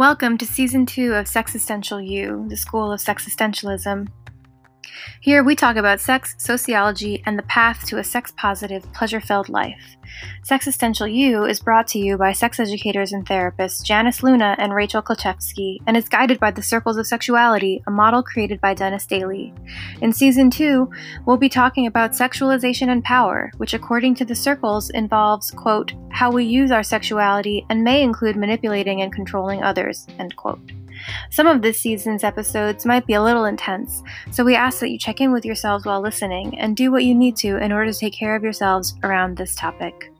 Welcome to Season 2 of Sexistential U, the School of Sexistentialism. Here we talk about sex, sociology, and the path to a sex positive, pleasure filled life. Sexistential U is brought to you by sex educators and therapists Janice Luna and Rachel Kolchevsky and is guided by the Circles of Sexuality, a model created by Dennis Dailey. In Season 2, we'll be talking about sexualization and power, which, according to the circles, involves, quote, how we use our sexuality and may include manipulating and controlling others, end quote. Some of this season's episodes might be a little intense, so we ask that you check in with yourselves while listening and do what you need to in order to take care of yourselves around this topic.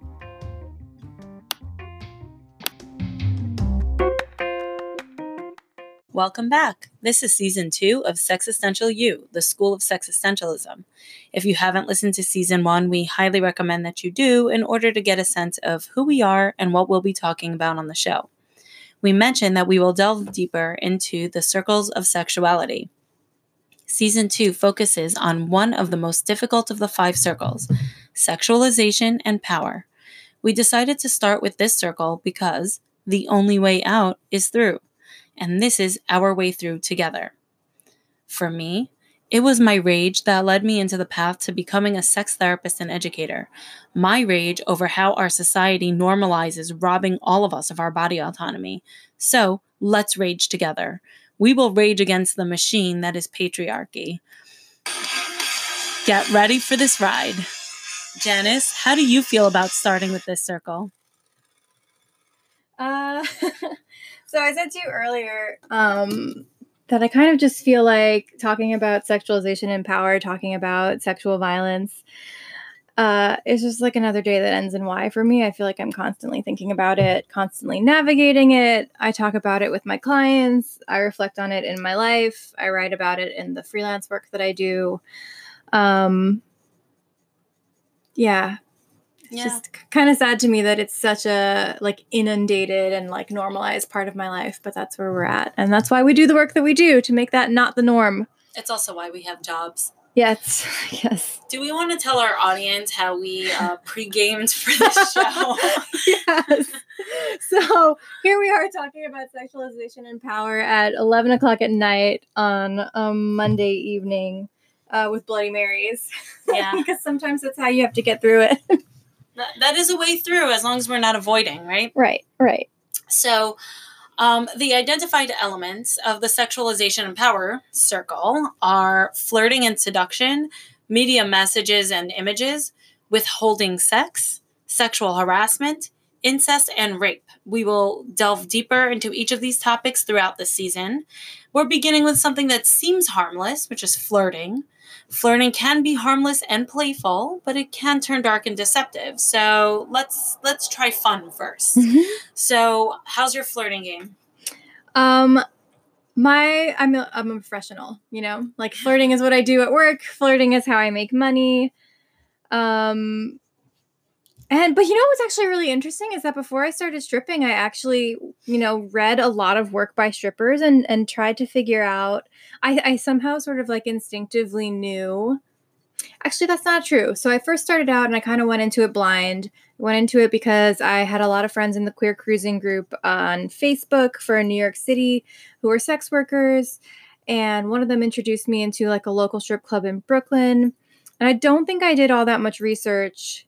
Welcome back. This is season two of Sexistential U, the School of Sexistentialism. If you haven't listened to season one, we highly recommend that you do in order to get a sense of who we are and what we'll be talking about on the show we mentioned that we will delve deeper into the circles of sexuality. Season 2 focuses on one of the most difficult of the five circles sexualization and power. We decided to start with this circle because the only way out is through, and this is our way through together. For me, it was my rage that led me into the path to becoming a sex therapist and educator. My rage over how our society normalizes robbing all of us of our body autonomy. So let's rage together. We will rage against the machine that is patriarchy. Get ready for this ride. Janice, how do you feel about starting with this circle? Uh, so I said to you earlier, um, that I kind of just feel like talking about sexualization and power, talking about sexual violence, uh, it's just like another day that ends in Y for me. I feel like I'm constantly thinking about it, constantly navigating it. I talk about it with my clients. I reflect on it in my life. I write about it in the freelance work that I do. Um, yeah, yeah. just kind of sad to me that it's such a like inundated and like normalized part of my life, but that's where we're at. And that's why we do the work that we do to make that not the norm. It's also why we have jobs. Yes, yes. Do we want to tell our audience how we uh, pre-gamed for this show? yes. So here we are talking about sexualization and power at 11 o'clock at night on a Monday evening uh, with Bloody Marys. Yeah. because sometimes that's how you have to get through it that, that is a way through as long as we're not avoiding, right? Right, right. So, um, the identified elements of the sexualization and power circle are flirting and seduction, media messages and images, withholding sex, sexual harassment, incest, and rape. We will delve deeper into each of these topics throughout the season. We're beginning with something that seems harmless, which is flirting. Flirting can be harmless and playful, but it can turn dark and deceptive. So let's let's try fun 1st mm-hmm. So, how's your flirting game? Um, my I'm a, I'm a professional. You know, like flirting is what I do at work. Flirting is how I make money. Um, and but you know what's actually really interesting is that before I started stripping, I actually, you know, read a lot of work by strippers and and tried to figure out I, I somehow sort of like instinctively knew Actually, that's not true. So I first started out and I kind of went into it blind. Went into it because I had a lot of friends in the queer cruising group on Facebook for New York City who were sex workers. And one of them introduced me into like a local strip club in Brooklyn. And I don't think I did all that much research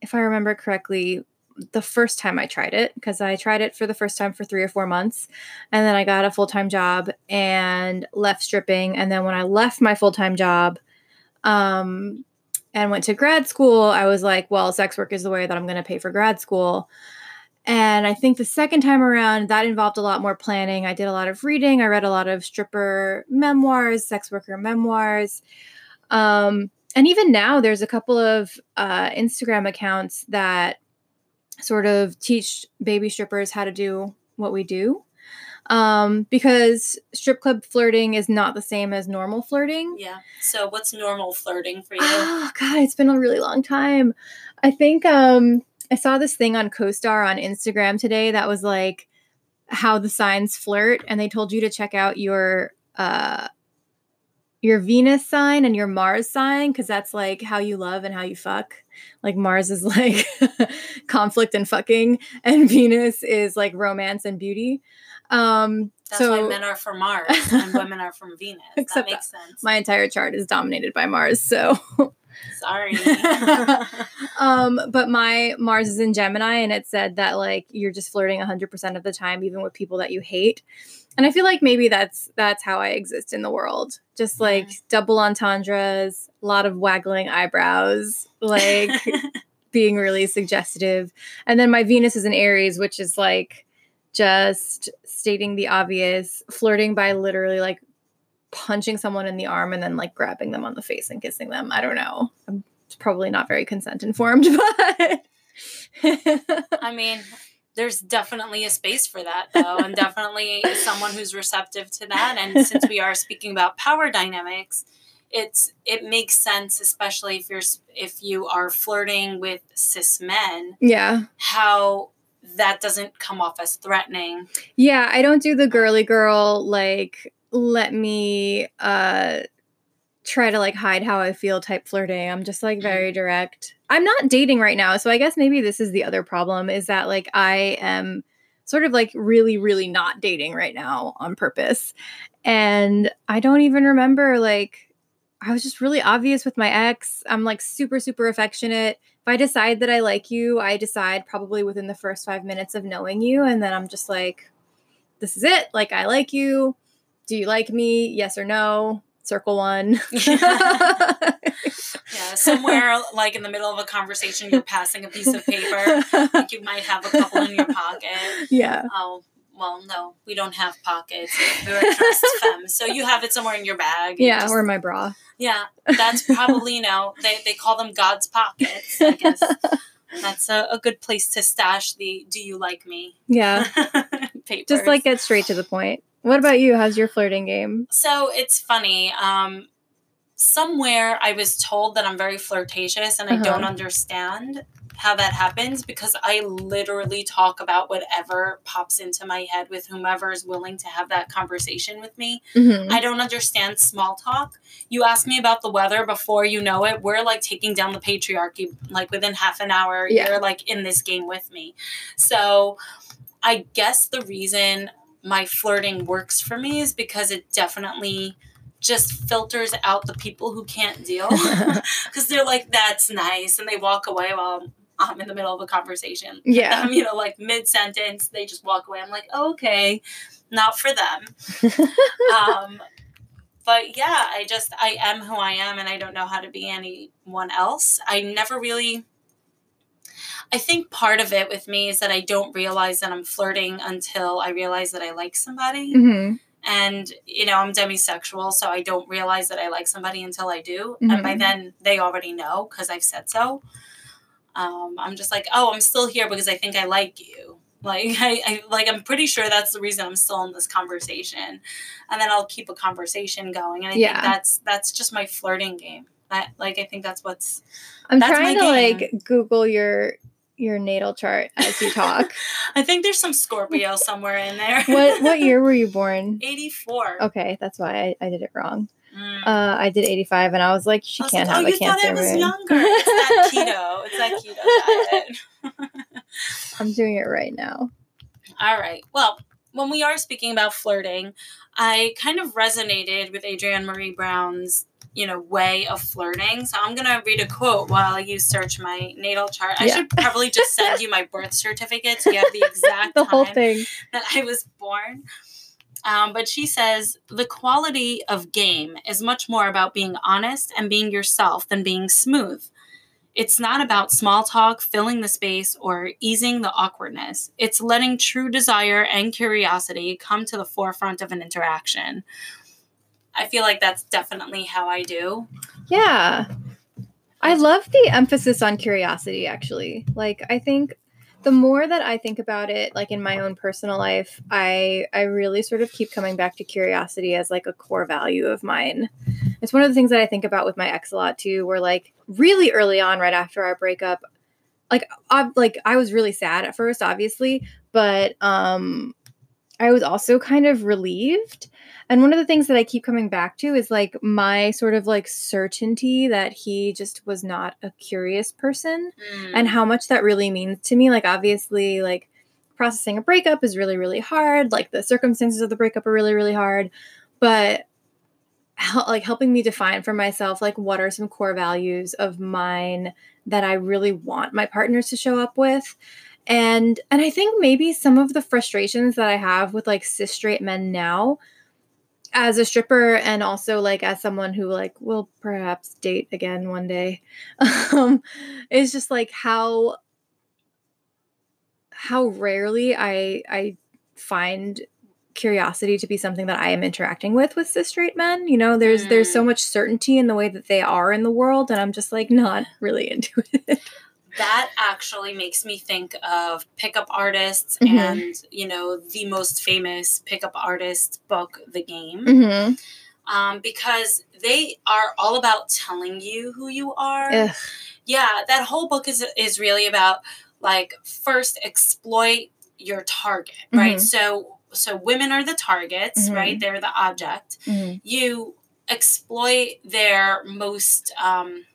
if I remember correctly, the first time I tried it, because I tried it for the first time for three or four months. And then I got a full time job and left stripping. And then when I left my full time job um, and went to grad school, I was like, well, sex work is the way that I'm going to pay for grad school. And I think the second time around, that involved a lot more planning. I did a lot of reading. I read a lot of stripper memoirs, sex worker memoirs. Um, and even now there's a couple of uh, instagram accounts that sort of teach baby strippers how to do what we do um, because strip club flirting is not the same as normal flirting. Yeah. So what's normal flirting for you? Oh god, it's been a really long time. I think um, I saw this thing on CoStar on Instagram today that was like how the signs flirt, and they told you to check out your uh, your Venus sign and your Mars sign because that's like how you love and how you fuck. Like Mars is like conflict and fucking, and Venus is like romance and beauty. Um, That's so why men are from Mars and women are from Venus. Except that makes sense. my entire chart is dominated by Mars. So, Sorry. um, but my Mars is in Gemini, and it said that like you're just flirting 100% of the time, even with people that you hate. And I feel like maybe that's that's how I exist in the world. Just like double entendres, a lot of waggling eyebrows, like being really suggestive. And then my Venus is in Aries, which is like just stating the obvious, flirting by literally like punching someone in the arm and then like grabbing them on the face and kissing them. I don't know. I'm probably not very consent informed, but I mean, there's definitely a space for that though, and definitely someone who's receptive to that. And since we are speaking about power dynamics, it's it makes sense, especially if you're if you are flirting with cis men, yeah. how that doesn't come off as threatening. Yeah, I don't do the girly girl like let me uh try to like hide how I feel type flirting. I'm just like very direct. I'm not dating right now, so I guess maybe this is the other problem is that like I am sort of like really really not dating right now on purpose. And I don't even remember like I was just really obvious with my ex. I'm like super super affectionate. If I decide that I like you, I decide probably within the first 5 minutes of knowing you and then I'm just like this is it. Like I like you. Do you like me? Yes or no? Circle one. Yeah, somewhere like in the middle of a conversation, you're passing a piece of paper. Like you might have a couple in your pocket. yeah. Oh, well, no, we don't have pockets. We're a trust femme. So you have it somewhere in your bag. Yeah, just- or my bra. yeah, that's probably, you know, they, they call them God's pockets, I guess. That's a, a good place to stash the do you like me Yeah. papers. Just like get straight to the point. What about you? How's your flirting game? So it's funny. Um, somewhere I was told that I'm very flirtatious and I Uh-huh. don't understand how that happens because I literally talk about whatever pops into my head with whomever is willing to have that conversation with me. Mhm. I don't understand small talk. You ask me about the weather before you know it, we're like taking down the patriarchy like within half an hour. Yeah. You're like in this game with me. So I guess the reason my flirting works for me is because it definitely just filters out the people who can't deal because they're like that's nice and they walk away while I'm in the middle of a conversation. Yeah. I'm, you know, like mid sentence, they just walk away. I'm like, oh, okay, not for them. um, but yeah, I just, I am who I am and I don't know how to be anyone else. I never really, I think part of it with me is that I don't realize that I'm flirting until I realize that I like somebody. Mhm. And, you know, I'm demisexual, so I don't realize that I like somebody until I do. And by Mhm. then, they already know because I've said so. Um, I'm just like, oh, I'm still here because I think I like you. Like I, I like I'm pretty sure that's the reason I'm still in this conversation. And then I'll keep a conversation going. And I Yeah. think that's that's just my flirting game. I, like I think that's what's I'm That's trying to game. like Google your your natal chart as you talk. I think there's some Scorpio somewhere in there. what what year were you born? 84. Okay, that's why I, I did it wrong. Mm. Uh, I did 85 and I was like, she was can't like, have oh, a you thought cancer I was moon. younger. It's that keto. It's that keto diet. I'm doing it right now. All right. Well, when we are speaking about flirting, I kind of resonated with Adrienne Maree Brown's, you know, way of flirting. So I'm gonna read a quote while you search my natal chart. I should probably just send you my birth certificate so you have the exact The whole thing. that I was born. Um, but she says the quality of game is much more about being honest and being yourself than being smooth. It's not about small talk, filling the space, or easing the awkwardness. It's letting true desire and curiosity come to the forefront of an interaction. I feel like that's definitely how I do. Yeah. I love the emphasis on curiosity actually. Like I think the more that I think about it like in my own personal life, I I really sort of keep coming back to curiosity as like a core value of mine. It's one of the things that I think about with my ex a lot too, where like really early on right after our breakup, like I, like I was really sad at first obviously, but um I was also kind of relieved. And one of the things that I keep coming back to is like my sort of like certainty that he just was not a curious person Mm. and how much that really means to me. Like, obviously, like processing a breakup is really really hard like the circumstances of the breakup are really really hard but hel- like helping me define for myself like what are some core values of mine that I really want my partners to show up with and and I think maybe some of the frustrations that I have with like cis straight men now as a stripper and also like as someone who like will perhaps date again one day um is just like how how rarely I I find curiosity to be something that I am interacting with with cis straight men. You know, there's there's so Mm. much certainty in the way that they are in the world, and I'm just like not really into it. That actually makes me think of pickup artists Mhm. and you know the most famous pickup artist book the game mm-hmm. um, because they are all about telling you who you are Ugh. yeah that whole book is is really about like first exploit your target right Mhm. so so women are the targets Mhm. right they're the object Mhm. you exploit their most um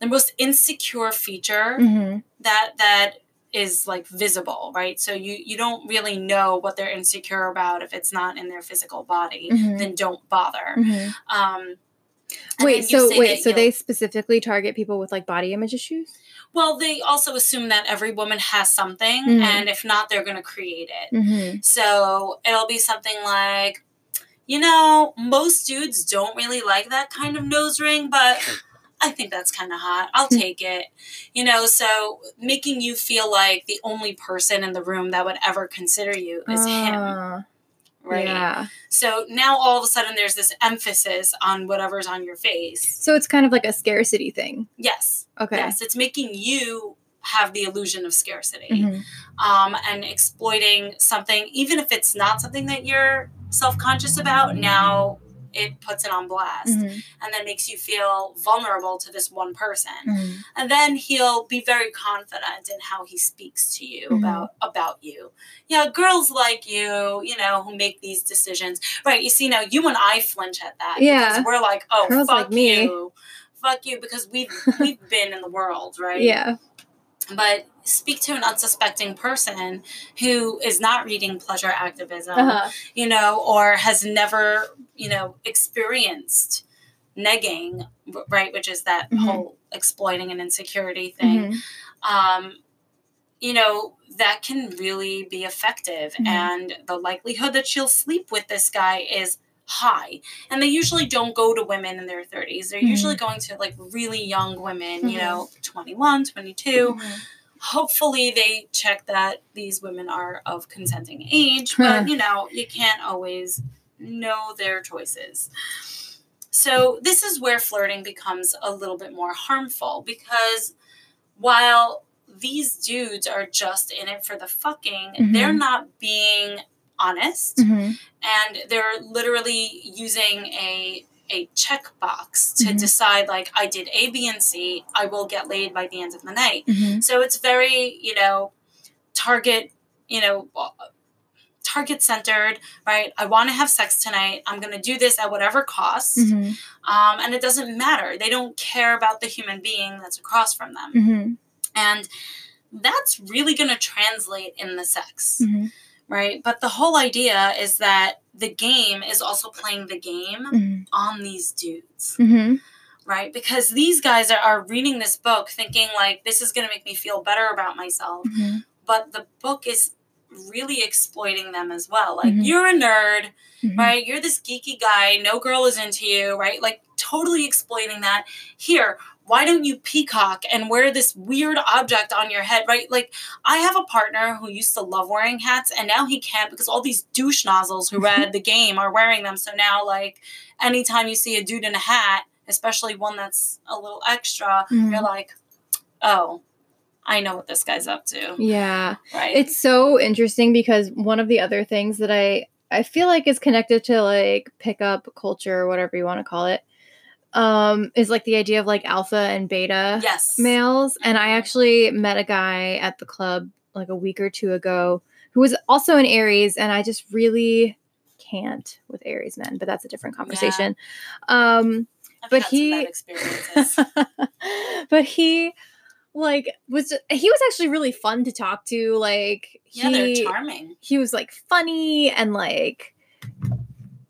their most insecure feature Mhm. that that is like visible right so you you don't really know what they're insecure about if it's not in their physical body Mhm. then don't bother Mhm. um Wait, so wait, that so they specifically target people with like body image issues? well they also assume that every woman has something Mhm. and if not they're going to create it Mm-hmm. so it'll be something like you know most dudes don't really like that kind of nose ring but I think that's kind of hot. I'll Hmm. take it. You know, so making you feel like the only person in the room that would ever consider you is him, Ah, right? Yeah. So now all of a sudden there's this emphasis on whatever's on your face. So it's kind of like a scarcity thing. Yes. Okay. Yes. It's making you have the illusion of scarcity Mhm. um, and exploiting something, even if it's not something that you're self conscious about. Now it puts it on blast Mhm. and then makes you feel vulnerable to this one person. Mhm. and then he'll be very confident in how he speaks to you Mhm. about about you yeah girls like you you know who make these decisions right you see now you and i flinch at that Yeah. because we're like oh Girls fuck like me. you fuck you because we've we've been in the world right Yeah. But speak to an unsuspecting person who is not reading pleasure activism Uh-huh. you know, or has never, you know, experienced negging, right, which is that Mhm. whole exploiting and insecurity thing. Mhm. Um, you know, that can really be effective. Mhm. And the likelihood that she'll sleep with this guy is high. And they usually don't go to women in their 30s. They're Mhm. usually going to like really young women, you Mhm. know, 21, 22 Mhm. hopefully they check that these women are of consenting age but you know you can't always know their choices so this is where flirting becomes a little bit more harmful because while these dudes are just in it for the fucking they're not being honest Mhm. and they're literally using a a checkbox to Mhm. decide like I did A, B, and C. I will get laid by the end of the night. Mhm. So it's very you know target you know target centered right. I want to have sex tonight. I'm going to do this at whatever cost, Mhm. um, and it doesn't matter. They don't care about the human being that's across from them, Mhm. and that's really going to translate in the sex Mhm. Right? But the whole idea is that the game is also playing the game Mhm. on these dudes, Mhm. right? Because these guys are, are reading this book thinking, like, this is going to make me feel better about myself. Mhm. But the book is really exploiting them as well. Like, Mhm. you're a nerd, Mhm. right? You're this geeky guy, no girl is into you, right? Like, totally exploiting that. Here, why don't you peacock and wear this weird object on your head, right? Like, I have a partner who used to love wearing hats and now he can't because all these douche nozzles who read the game are wearing them. So now, like, anytime you see a dude in a hat, especially one that's a little extra, Mhm. you're like, oh, I know what this guy's up to, Yeah. right? It's so interesting because one of the other things that I I feel like is connected to like pickup culture or whatever you want to call it um is like the idea of like alpha and beta yes. males and I actually met a guy at the club like a week or two ago who was also an Aries and I just really can't with Aries men but that's a different conversation. Um I've but he- but he like was he was actually really fun to talk to. Like Yeah, he, they're charming. he was like funny and like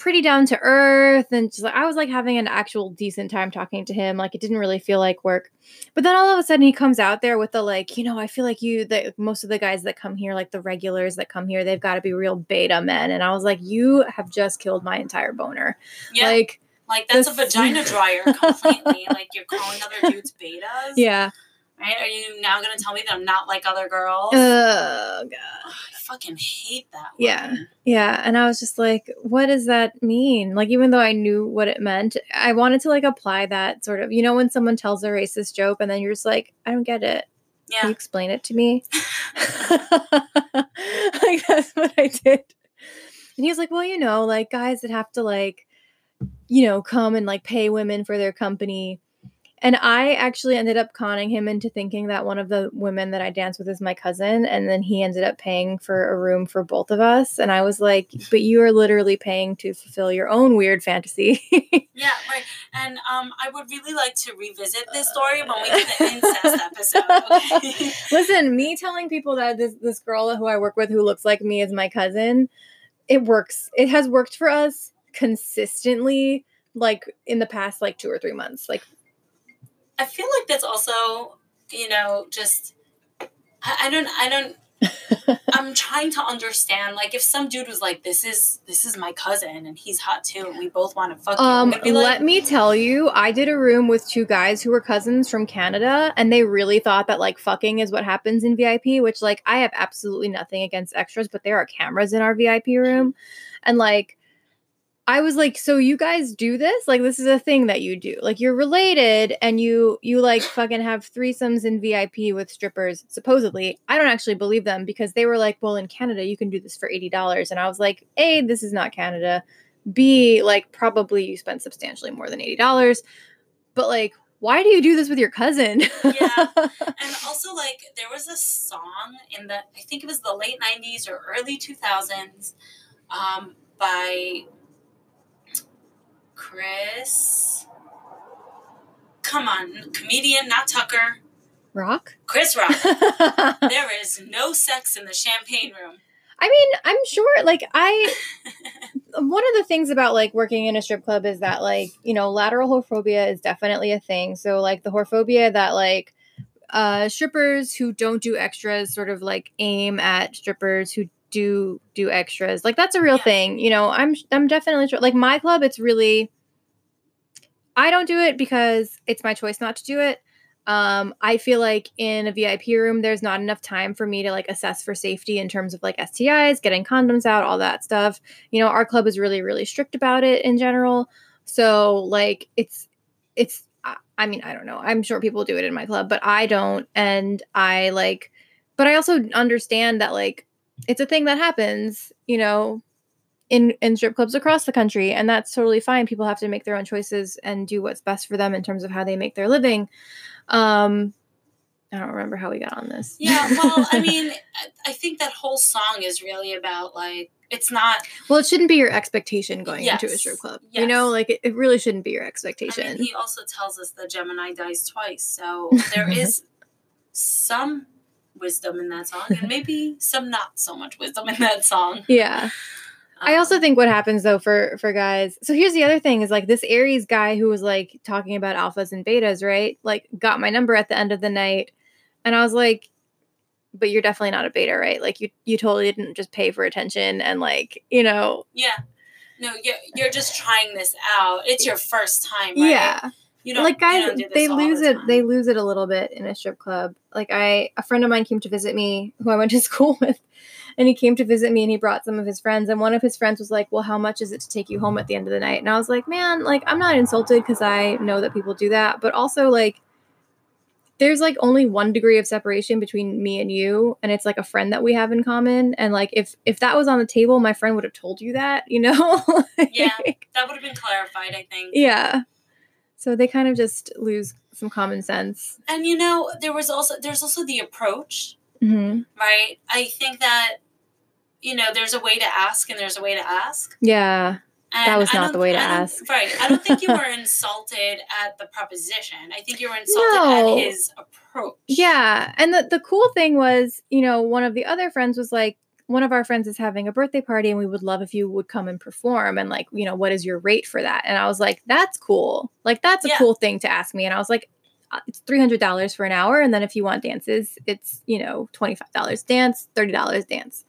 pretty down to earth and just like I was like having an actual decent time talking to him like it didn't really feel like work. But then all of a sudden he comes out there with the like you know I feel like you that most of the guys that come here like the regulars that come here they've got to be real beta men. And I was like you have just killed my entire boner. Yeah, like, like that's a vagina dryer completely. like you're calling other dudes betas. yeah Right? Are you now gonna tell me that I'm not like other girls? oh god Ugh, I fucking hate that. Yeah. Yeah, and I was just like, what does that mean? Like even though I knew what it meant, I wanted to like apply that sort of, you know, when someone tells a racist joke and then you're just like, I don't get it. Can you Yeah. explain it to me? like that's what I did. And he was like, well, you know, like guys that have to like, you know, come and like pay women for their company. And I actually ended up conning him into thinking that one of the women that I danced with is my cousin. And then he ended up paying for a room for both of us. And I was like, but you are literally paying to fulfill your own weird fantasy. Yeah, right. And um, I would really like to revisit this story when we do the incest episode. Okay? Listen, me telling people that this this girl who I work with who looks like me is my cousin, it works. It has worked for us consistently like in the past like 2 or 3 months. Like I feel like that's also, you know, just I, I don't I don't I'm trying to understand like if some dude was like this is this is my cousin and he's hot too and we both want to fuck you. Um gonna let me tell you, I did a room with two guys who were cousins from Canada and they really thought that like fucking is what happens in VIP, which like I have absolutely nothing against extras, but there are cameras in our VIP room and like I was like, so you guys do this? Like this is a thing that you do. Like you're related and you you like fucking have threesomes in VIP with strippers supposedly. I don't actually believe them because they were like, well in Canada you can do this for $80 and I was like, "A, this is not Canada. B, like probably you spent substantially more than $80." But like why do you do this with your cousin? Yeah. And also, like, there was a song in the, I think it was the late 90s or early 2000s um, by Chris. Come on, comedian, not Tucker. Rock? Chris Rock. There is no sex in the champagne room. I mean, I'm sure like I one of the things about like working in a strip club is that like you know lateral whorephobia is definitely a thing so like the whorephobia that like uh strippers who don't do extras sort of like aim at strippers who do do extras like that's a real Yeah. thing you know i'm i'm definitely sure like my club it's really i don't do it because it's my choice not to do it. Um i feel like in a vip room there's not enough time for me to like assess for safety in terms of like stis getting condoms out all that stuff. You know our club is really really strict about it in general. So like it's it's I- mean i don't know. I'm sure people do it in my club but i don't. And i like but i also understand that like it's a thing that happens you know in in strip clubs across the country and that's totally fine. People have to make their own choices and do what's best for them in terms of how they make their living. Um i don't remember how we got on this. Yeah, well, I mean, I- I think that whole song is really about, like, it's not, well it shouldn't be your expectation going into a strip club you know? Like it, it really shouldn't be your I expectation. mean, he also tells us that Gemini dies twice, so there is some wisdom in that song, and maybe some not so much wisdom in that song. yeah I also Um, think what happens though for for guys. So here's the other thing is like this Aries guy who was like talking about alphas and betas, right? Like got my number at the end of the night, and I was like, "But you're definitely not a beta, right? Like you you totally didn't just pay for attention and like you know, yeah. No, you're, you're just trying this out. It's your first time, right? yeah." You don't, like guys do they lose the it they lose it a little bit in a strip club like i a friend of mine came to visit me who i went to school with and he came to visit me and he brought some of his friends and one of his friends was like well how much is it to take you home at the end of the night and i was like man like i'm not insulted because i know that people do that but also like there's like only one degree of separation between me and you and it's like a friend that we have in common and like if if that was on the table my friend would have told you that you know Yeah. That would have been clarified, I think. yeah. So they kind of just lose some common sense. And you know, there was also there's also the approach, hmm right? I think that you know, there's a way to ask and there's a way to ask. Yeah. And That was not the way to ask. Right. I don't think you were insulted at the proposition. I think you were insulted No. at his approach. Yeah. And the, the cool thing was, you know, one of the other friends was like, one of our friends is having a birthday party and we would love if you would come and perform. And like, you know, what is your rate for that? And I was like, that's cool. Like, that's a Yeah. cool thing to ask me. And I was like, uh, it's $300 for an hour. And then if you want dances, it's, you know, $25 dance, $30 dance.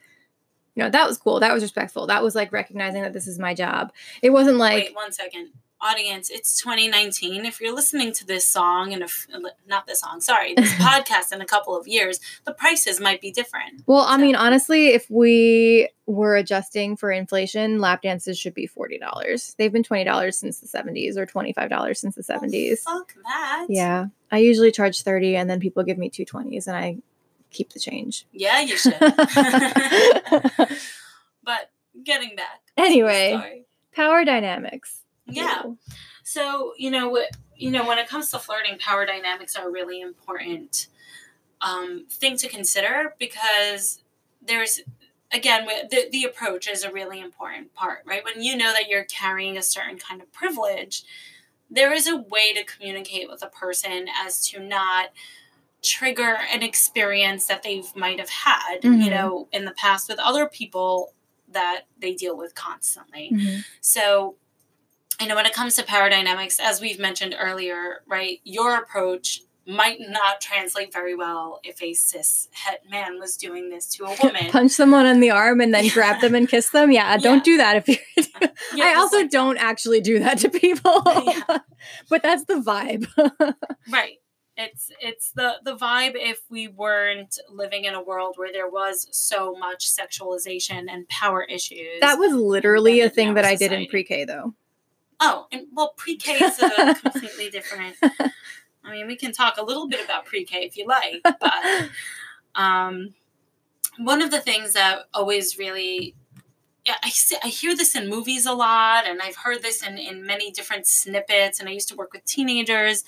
You know, that was cool. That was respectful. That was like recognizing that this is my job. It wasn't like, Wait one second. Audience, it's 2019. If you're listening to this song and if not this song, sorry, this podcast in a couple of years, the prices might be different. Well, I mean, honestly, if we were adjusting for inflation, lap dances should be forty dollars. They've been twenty dollars since the seventies, or twenty five dollars since the Well, seventies. fuck that. yeah, I usually charge thirty, and then people give me two twenties, and I keep the change. Yeah, you should. but getting back. Anyway. story. Power dynamics. Yeah. Ooh. So you know, you know, when it comes to flirting, power dynamics are a really important um, thing to consider because there's again the the approach is a really important part, right? When you know that you're carrying a certain kind of privilege, there is a way to communicate with a person as to not trigger an experience that they might have had, you Mhm. know, in the past with other people that they deal with constantly. Mhm. So, you know, when it comes to power dynamics, as we've mentioned earlier, right, your approach might not translate very well if a cis het man was doing this to a woman. Punch someone on the arm and then Yeah. grab them and kiss them. Yeah, Yeah. don't do that if you're. Yeah, I also like- don't actually do that to people, but that's the vibe. right. It's it's the the vibe if we weren't living in a world where there was so much sexualization and power issues. that was literally a thing that I did in pre-K though. Oh, and well, pre-K is a completely different. I mean, we can talk a little bit about pre-K if you like, but um, one of the things that always really, yeah, I see, I hear this in movies a lot, and I've heard this in in many different snippets. And I used to work with teenagers,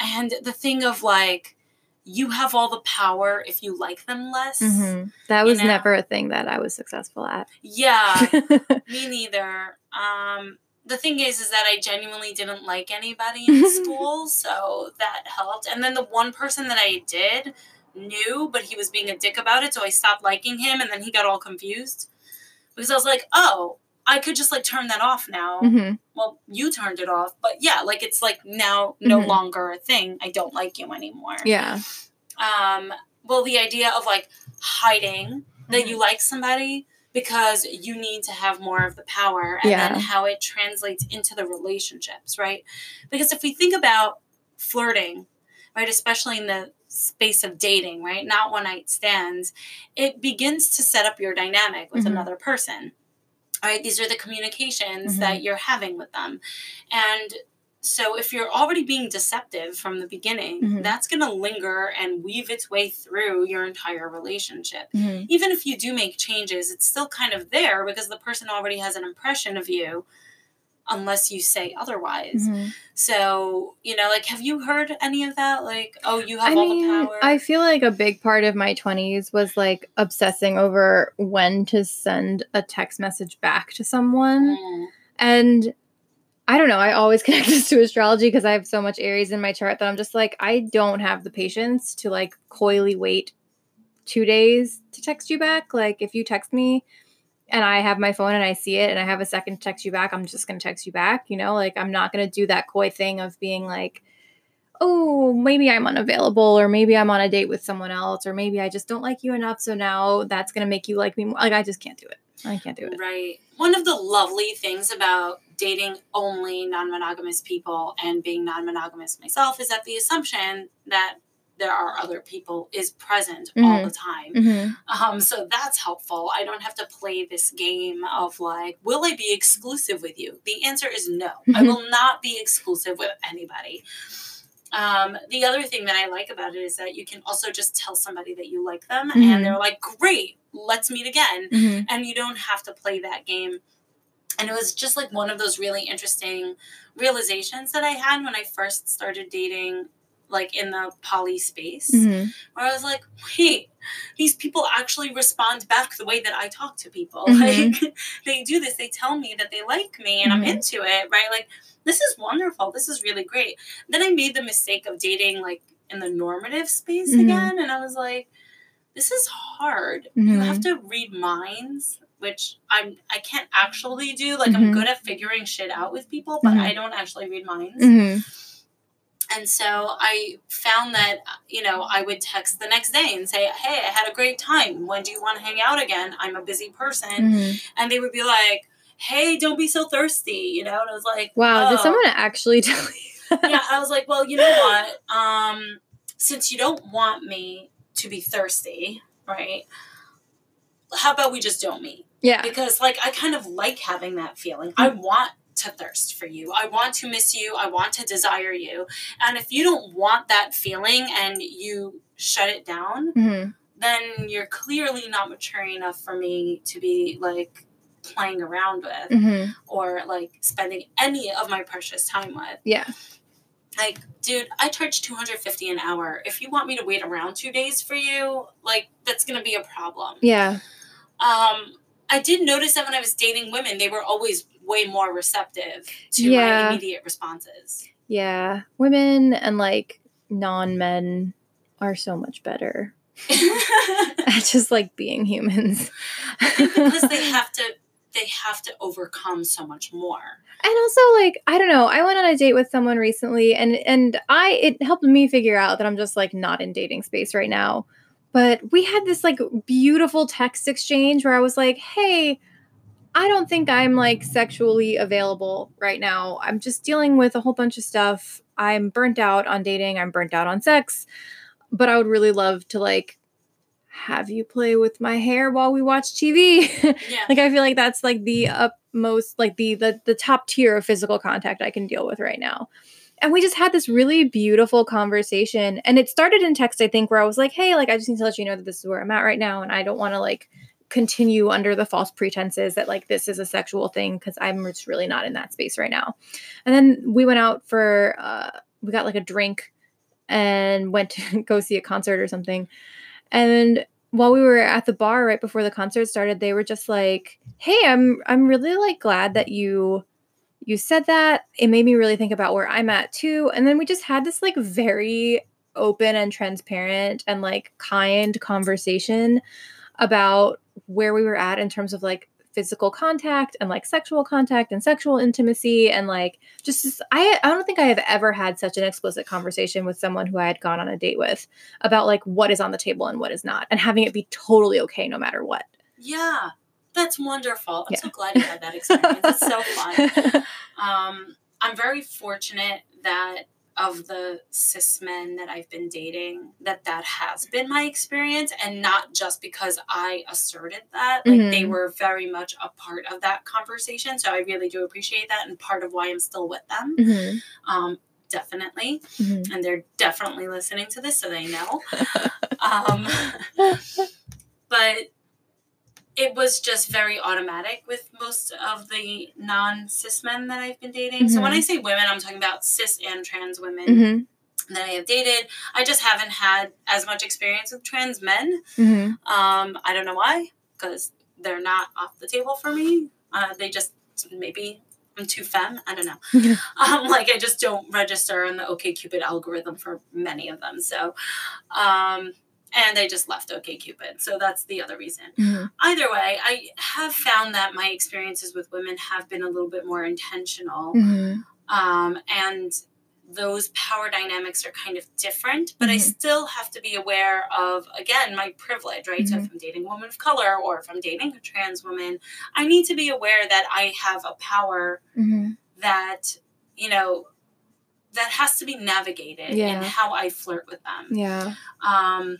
and the thing of like, you have all the power if you like them less. Mhm. That You was know? never a thing that I was successful at. Yeah, Me neither. Um, the thing is, is that I genuinely didn't like anybody in school, so that helped. And then the one person that I did knew, but he was being a dick about it, so I stopped liking him, and then he got all confused because I was like, oh, I could just like turn that off now. Mhm. Well, you turned it off, but yeah, like it's like now no Mhm. longer a thing. I don't like you anymore. Yeah. Um, well, the idea of like hiding that you like somebody because you need to have more of the power and Yeah. then how it translates into the relationships, right? Because if we think about flirting, right, especially in the space of dating, right, not one night stands, it begins to set up your dynamic with Mhm. another person. All right, these are the communications Mhm. that you're having with them. And so if you're already being deceptive from the beginning, Mhm. that's going to linger and weave its way through your entire relationship. Mhm. Even if you do make changes, it's still kind of there because the person already has an impression of you unless you say otherwise. Mhm. So, you know, like have you heard any of that like, oh, you have I all mean, the power? I feel like a big part of my 20s was like obsessing over when to send a text message back to someone. Mm. And I don't know, I always connect this to astrology because I have so much Aries in my chart that I'm just like, I don't have the patience to like coyly wait two days to text you back. Like, if you text me and I have my phone and I see it and I have a second to text you back, I'm just going to text you back. You know, like, I'm not going to do that coy thing of being like, oh, maybe I'm unavailable, or maybe I'm on a date with someone else, or maybe I just don't like you enough. So now that's going to make you like me more. Like, I just can't do it. I can't do it. Right. One of the lovely things about dating only non monogamous people and being non monogamous myself is that the assumption that there are other people is present all Mhm. the time. Mhm. Um, so that's helpful. I don't have to play this game of like, will I be exclusive with you? The answer is no. I Mhm. will not be exclusive with anybody. Um, the other thing that I like about it is that you can also just tell somebody that you like them and they're like, great, let's meet again Mhm. and you don't have to play that game. And it was just like one of those really interesting realizations that I had when I first started dating like in the poly space Mhm. where I was like, wait, these people actually respond back the way that I talk to people. Mhm. Like they do this, they tell me that they like me and I'm Mhm. into it, right? Like this is wonderful. This is really great. Then I made the mistake of dating like in the normative space Mhm. again and I was like, this is hard. You Mhm. have to read minds, which I'm I can't actually do. Like I'm Mhm. good at figuring shit out with people, but. I don't actually read minds. And so I found that, you know, I would text the next day and say, Hey, I had a great time. When do you want to hang out again? I'm a busy person. Mhm. And they would be like, Hey, don't be so thirsty, you know? And I was like, Wow, did "Oh." someone actually tell you? yeah, I was like, Well, you know what? Um, since you don't want me to be thirsty, right? How about we just don't meet? yeah. because like I kind of like having that feeling. I want to thirst for you. I want to miss you. I want to desire you. And if you don't want that feeling and you shut it down, Mhm. then you're clearly not mature enough for me to be like playing around with Mhm. or like spending any of my precious time with. Yeah. Like, dude, I charge 250 an hour. If you want me to wait around 2 days for you, like that's going to be a problem. Yeah. Um, I did notice that when I was dating women, they were always way more receptive to Yeah. my immediate responses. Yeah. Women and like non men are so much better at just like being humans. Because they have to they have to overcome so much more. and also like i don't know i went on a date with someone recently and and i it helped me figure out that i'm just like not in dating space right now but we had this like beautiful text exchange where i was like hey i don't think i'm like sexually available right now. I'm just dealing with a whole bunch of stuff. I'm burnt out on dating. I'm burnt out on sex. But i would really love to like have you play with my hair while we watch tv Yeah. like i feel like that's like the utmost like the the, the top tier of physical contact i can deal with right now. And we just had this really beautiful conversation and it started in text i think where i was like hey like i just need to let you know that this is where i'm at right now and i don't want to like continue under the false pretenses that like this is a sexual thing because i'm just really not in that space right now. And then we went out for uh we got like a drink and went to go see a concert or something. And while we were at the bar right before the concert started they were just like hey i'm i'm really like glad that you you said that. It made me really think about where i'm at too. And then we just had this like very open and transparent and like kind conversation about where we were at in terms of like physical contact and like sexual contact and sexual intimacy and like just I I don't think I have ever had such an explicit conversation with someone who I had gone on a date with about like what is on the table and what is not and having it be totally okay no matter what. Yeah. That's wonderful. I'm Yeah. so glad you had that experience. it's so fun. Um, I'm very fortunate that of the cis men that I've been dating, that that has been my experience, and not just because I asserted that. Like they Mhm. were very much a part of that conversation. So I really do appreciate that, and part of why I'm still with them. Mhm, Um, definitely, mhm. and they're definitely listening to this, so they know. um, but it was just very automatic with most of the non cis men that I've been dating. So when I say women, I'm talking about cis and trans women Mhm, that I have dated. I just haven't had as much experience with trans men. mhm. Um, I don't know why, because they're not off the table for me. Uh, they just maybe I'm too femme. I don't know. um, like I just don't register in the OKCupid algorithm for many of them. So, um, and they just left OKCupid. So that's the other reason. Mhm. Either way, I have found that my experiences with women have been a little bit more intentional. Mhm. Um, and those power dynamics are kind of different, but I Mhm. still have to be aware of, again, my privilege, right? So if I'm dating a woman of color or if I'm dating a trans woman, I need to be aware that I have a power Mhm. that, you know, that has to be navigated in how I flirt with them. Yeah. Um,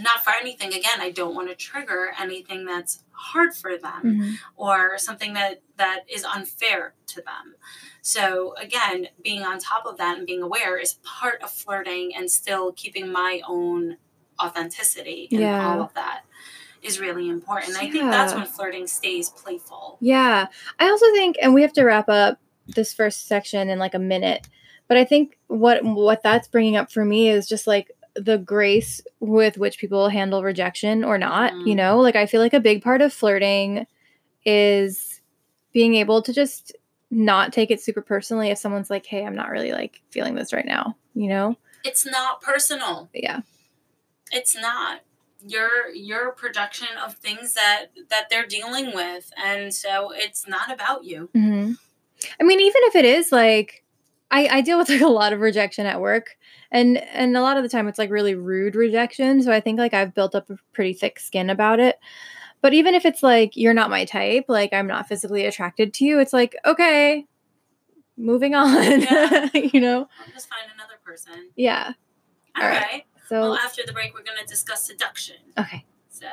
not for anything, again, I don't want to trigger anything that's hard for them Mhm. or something that that is unfair to them. So again, being on top of that and being aware is part of flirting and still keeping my own authenticity and Yeah. all of that is really important. I think that's when flirting stays playful. Yeah. I also think, and we have to wrap up this first section in like a minute, but But I think what what that's bringing up for me is just like the grace with which people handle rejection or not, you Mm. know? Like I feel like a big part of flirting is being able to just not take it super personally if someone's like, "Hey, I'm not really like feeling this right now," you know? It's not personal. Yeah. It's not. Your your projection of things that that they're dealing with, and so it's not about you. hmm I mean, even if it is like, I, I deal with like a lot of rejection at work, and and a lot of the time it's like really rude rejection. So I think like I've built up a pretty thick skin about it. But even if it's like you're not my type, like I'm not physically attracted to you, it's like okay, moving on. Yeah. you know? I'll just find another person. Yeah. All All right. right. So Well, after the break, we're going to discuss seduction. okay. So,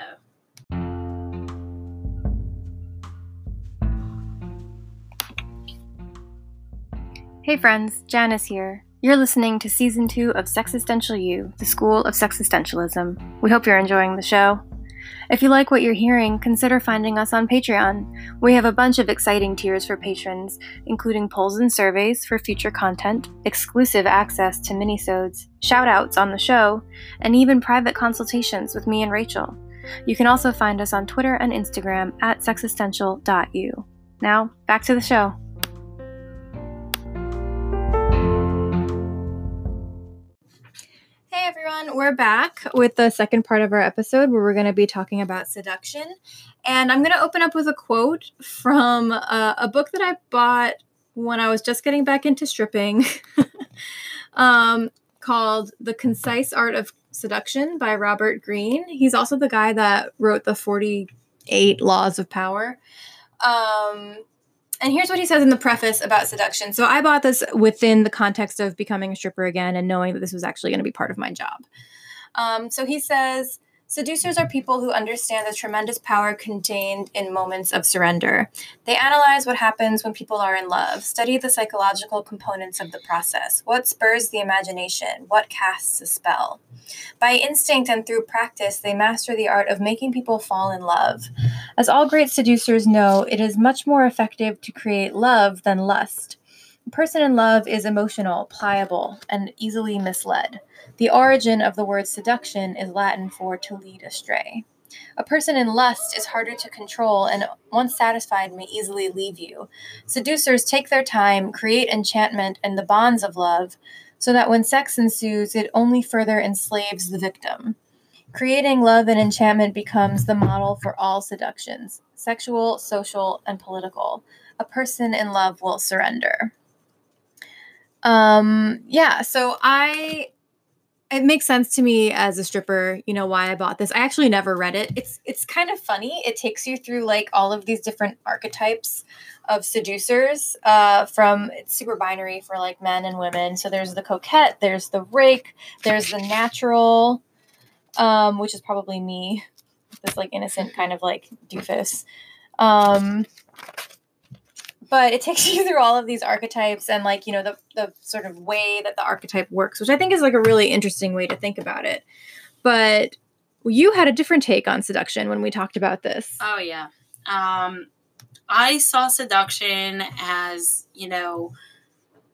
Hey friends, Janice here. You're listening to season two of Sexistential U, the School of Sexistentialism. We hope you're enjoying the show. If you like what you're hearing, consider finding us on Patreon. We have a bunch of exciting tiers for patrons, including polls and surveys for future content, exclusive access to minisodes, shoutouts on the show, and even private consultations with me and Rachel. You can also find us on Twitter and Instagram at sexistential.u. Now, back to the show. Everyone, we're back with the second part of our episode where we're going to be talking about seduction. And I'm going to open up with a quote from uh, a book that I bought when I was just getting back into stripping um, called The Concise Art of Seduction by Robert Greene. He's also the guy that wrote the 48 Laws of Power. Um, and here's what he says in the preface about seduction. So I bought this within the context of becoming a stripper again and knowing that this was actually going to be part of my job. Um, so he says Seducers are people who understand the tremendous power contained in moments of surrender. They analyze what happens when people are in love, study the psychological components of the process, what spurs the imagination, what casts a spell. By instinct and through practice, they master the art of making people fall in love. As all great seducers know, it is much more effective to create love than lust. A person in love is emotional, pliable, and easily misled. The origin of the word seduction is Latin for to lead astray. A person in lust is harder to control and, once satisfied, may easily leave you. Seducers take their time, create enchantment and the bonds of love, so that when sex ensues, it only further enslaves the victim. Creating love and enchantment becomes the model for all seductions sexual, social, and political. A person in love will surrender. Um, yeah, so I it makes sense to me as a stripper, you know, why I bought this. I actually never read it. It's it's kind of funny. It takes you through like all of these different archetypes of seducers uh, from it's super binary for like men and women. So there's the coquette, there's the rake, there's the natural, um, which is probably me, this like innocent kind of like doofus. Um, but it takes you through all of these archetypes and like you know the, the sort of way that the archetype works which i think is like a really interesting way to think about it but you had a different take on seduction when we talked about this oh yeah. Um, I saw seduction as you know,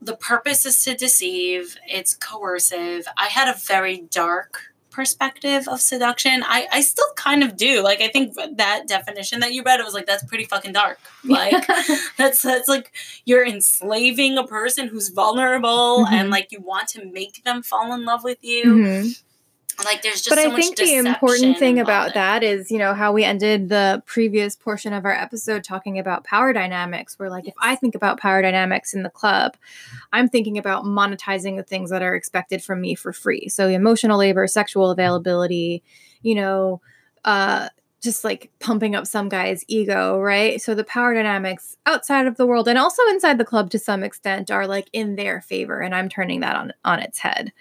the purpose is to deceive. It's coercive. I had a very dark perspective of seduction. I I still kind of do. Like I think that definition that you read, it was like that's pretty fucking dark. Like. that's that's like you're enslaving a person who's vulnerable Mhm. and like you want to make them fall in love with you Mhm. Like there's just but so i much think the important thing about involved in it. that is you know how we ended the previous portion of our episode talking about power dynamics where like if i think about power dynamics in the club i'm thinking about monetizing the things that are expected from me for free. So emotional labor sexual availability you know uh just like pumping up some guy's ego right? So the power dynamics outside of the world and also inside the club to some extent are like in their favor and i'm turning that on on its head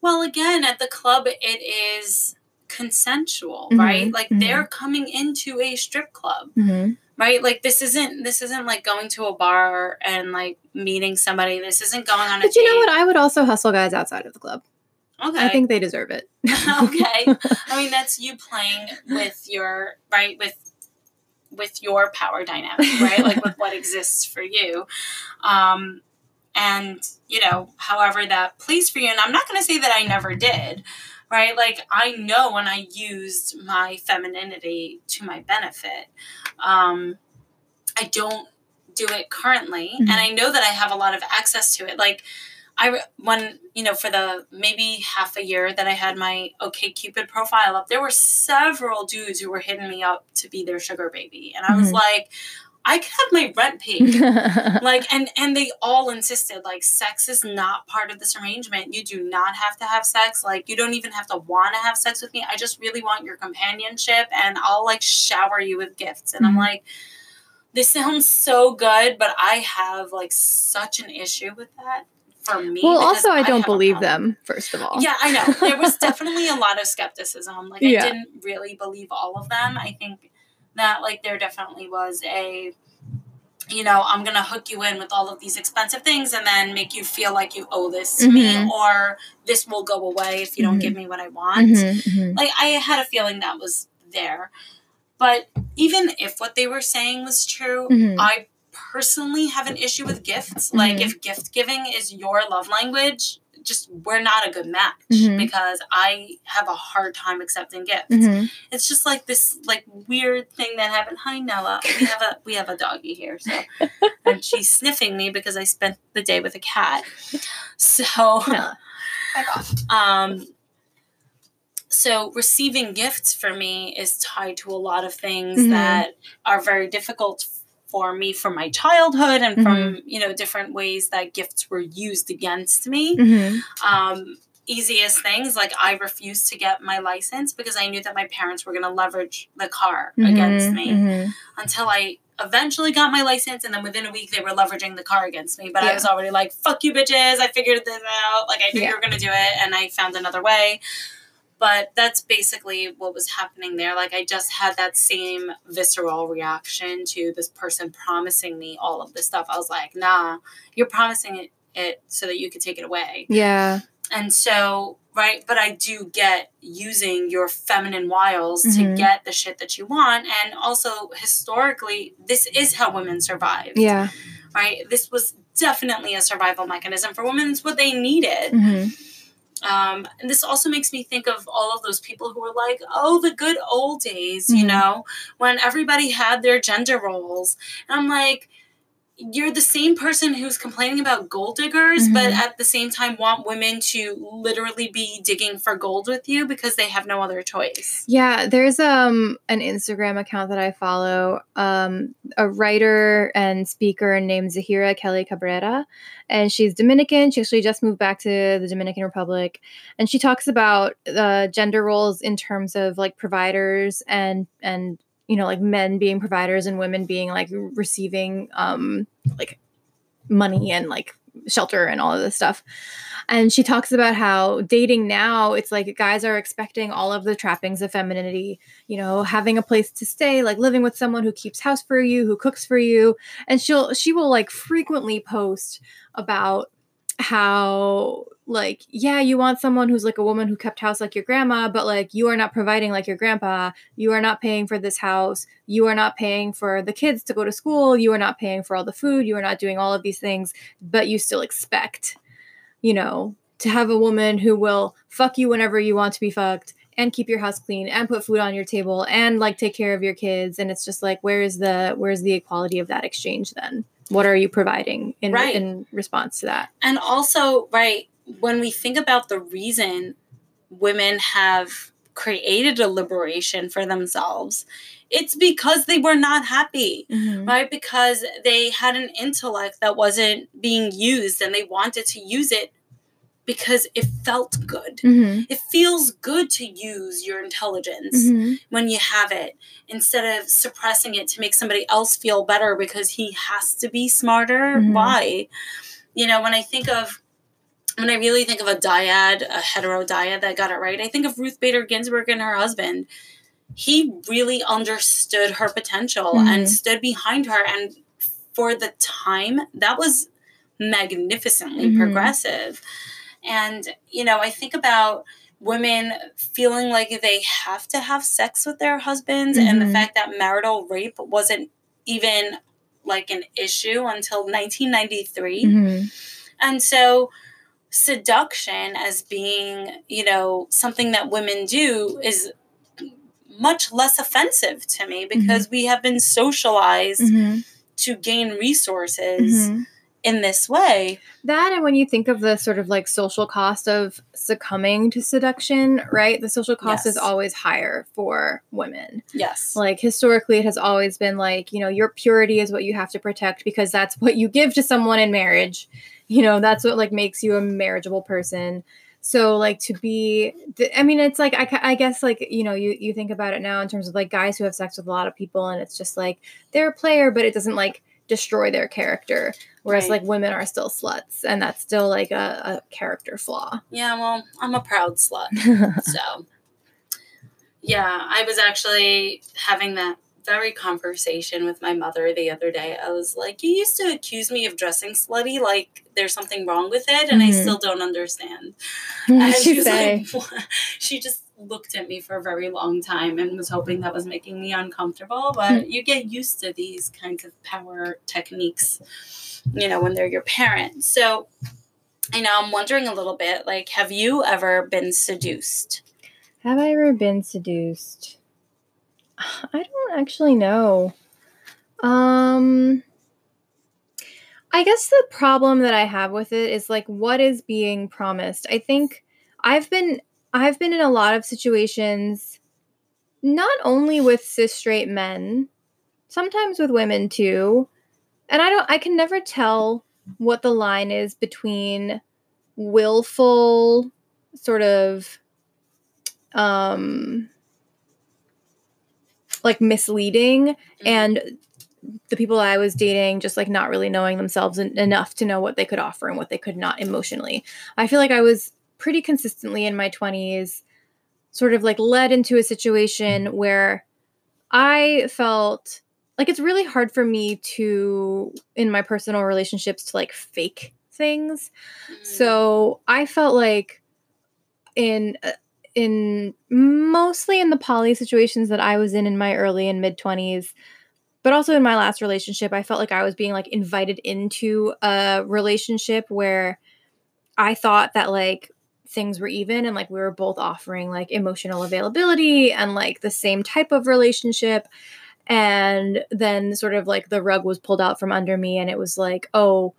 well again at the club it is consensual Mhm, right like mhm. they're coming into a strip club mm-hmm. right like this isn't this isn't like going to a bar and like meeting somebody this isn't going on a but you know what i would also hustle guys outside of the club okay I think they deserve it. okay. I mean, that's you playing with your right with with your power dynamic, right? like with what exists for you. Um, and you know however that plays for you. And i'm not going to say that i never did right? Like i know when i used my femininity to my benefit um i don't do it currently. Mhm. and i know that i have a lot of access to it. Like I when you know for the maybe half a year that I had my OK Cupid profile up, there were several dudes who were hitting me up to be their sugar baby, and I was Mhm. like, I could have my rent paid. like and and they all insisted like sex is not part of this arrangement you do not have to have sex like you don't even have to want to have sex with me i just really want your companionship and i'll like shower you with gifts and i'm Mhm. like this sounds so good but i have like such an issue with that for me well, also, I don't believe them. First of all, Yeah, I know. There was definitely a lot of skepticism. Like Yeah. I didn't really believe all of them. I think that like there definitely was a you know, I'm gonna hook you in with all of these expensive things and then make you feel like you owe this to me Mhm. or this will go away if you don't Mhm. give me what I want. Mhm, mhm. Like I had a feeling that was there. But even if what they were saying was true, Mhm. I personally have an issue with gifts. Like Mhm. if gift giving is your love language, just we're not a good match Mhm. because I have a hard time accepting gifts. Mhm. It's just like this like weird thing that happened. Hi Nella. We have a we have a doggy here, so and she's sniffing me because I spent the day with a cat. So Nella, back off. um so receiving gifts for me is tied to a lot of things Mhm. that are very difficult for me from my childhood and from Mm-hmm. you know different ways that gifts were used against me Mhm. um easiest things like i refused to get my license because i knew that my parents were going to leverage the car against Mhm, me mhm. until i eventually got my license and then within a week they were leveraging the car against me but i was already like fuck you bitches i figured this out like i knew Yeah. you were going to do it and i found another way but that's basically what was happening there like i just had that same visceral reaction to this person promising me all of this stuff i was like nah you're promising it, it so that you could take it away Yeah. and so, right, but I do get using your feminine wiles to Mhm. get the shit that you want. And also, historically, this is how women survived. Yeah. Right? This was definitely a survival mechanism for women. It's what they needed. Mhm. Um, and this also makes me think of all of those people who were like, oh, the good old days, you Mhm. know, when everybody had their gender roles. And I'm like, you're the same person who's complaining about gold diggers, but Mhm. at the same time want women to literally be digging for gold with you because they have no other choice. Yeah, there's um an Instagram account that I follow, um a writer and speaker named Zahira Kelly Cabrera, and she's Dominican. She actually just moved back to the Dominican Republic, and she talks about the gender roles in terms of like providers and and you know like men being providers and women being like receiving um like money and like shelter and all of this stuff. And she talks about how dating now, it's like guys are expecting all of the trappings of femininity, you know, having a place to stay, like living with someone who keeps house for you, who cooks for you. And she'll she will like frequently post about how like yeah you want someone who's like a woman who kept house like your grandma but like you are not providing like your grandpa. You are not paying for this house. You are not paying for the kids to go to school. You are not paying for all the food. You are not doing all of these things but you still expect you know to have a woman who will fuck you whenever you want to be fucked and keep your house clean and put food on your table and like take care of your kids. And it's just like where's the where's the equality of that exchange then what are you providing in Right. in response to that And also, right, when we think about the reason women have created a liberation for themselves, it's because they were not happy. Mm-hmm. right? Because they had an intellect that wasn't being used and they wanted to use it because it felt good. Mhm. It feels good to use your intelligence Mhm. when you have it instead of suppressing it to make somebody else feel better because he has to be smarter. Mhm. Why? You know, when I think of when I really think of a dyad, a hetero dyad that got it right, I think of Ruth Bader Ginsburg and her husband. He really understood her potential and stood behind her. And for the time, that was magnificently Mhm. progressive. And, you know, I think about women feeling like they have to have sex with their husbands and the Mhm. fact that marital rape wasn't even like an issue until 1993 Mhm. And so seduction as being, you know, something that women do is much less offensive to me because we have been socialized Mhm. to gain resources Mhm. In this way. That and when you think of the sort of like social cost of succumbing to seduction, right? The social cost is always higher for women. Yes. Like historically, it has always been like, you know, your purity is what you have to protect because that's what you give to someone in marriage. You know, that's what like makes you a marriageable person. So like to be, I mean, it's like I, I guess like you know you you think about it now in terms of like guys who have sex with a lot of people and it's just like they're a player, but it doesn't like destroy their character. Whereas Right. like women are still sluts, and that's still like a, a character flaw. Yeah, well, I'm a proud slut. so, yeah, I was actually having that very conversation with my mother the other day. I was like, You used to accuse me of dressing slutty, like there's something wrong with it, and I Mhm. still don't understand. what And did she was say? like, she just looked at me for a very long time and was hoping that was making me uncomfortable. But you get used to these kinds of power techniques, you know, when they're your parents. So I know I'm wondering a little bit like, have you ever been seduced? Have I ever been seduced? I don't actually know. Um I guess the problem that I have with it is like what is being promised. I think I've been I've been in a lot of situations not only with cis straight men, sometimes with women too. And I don't I can never tell what the line is between willful sort of um like misleading and the people I was dating just like not really knowing themselves en- enough to know what they could offer and what they could not emotionally. I feel like I was pretty consistently in my 20s sort of like led into a situation where I felt like it's really hard for me to in my personal relationships to like fake things. Mm. So I felt like in uh, in mostly in the poly situations that I was in in my early and mid 20s, but also in my last relationship, I felt like I was being like invited into a relationship where I thought that like things were even and like we were both offering like emotional availability and like the same type of relationship. And then sort of like the rug was pulled out from under me and it was like oh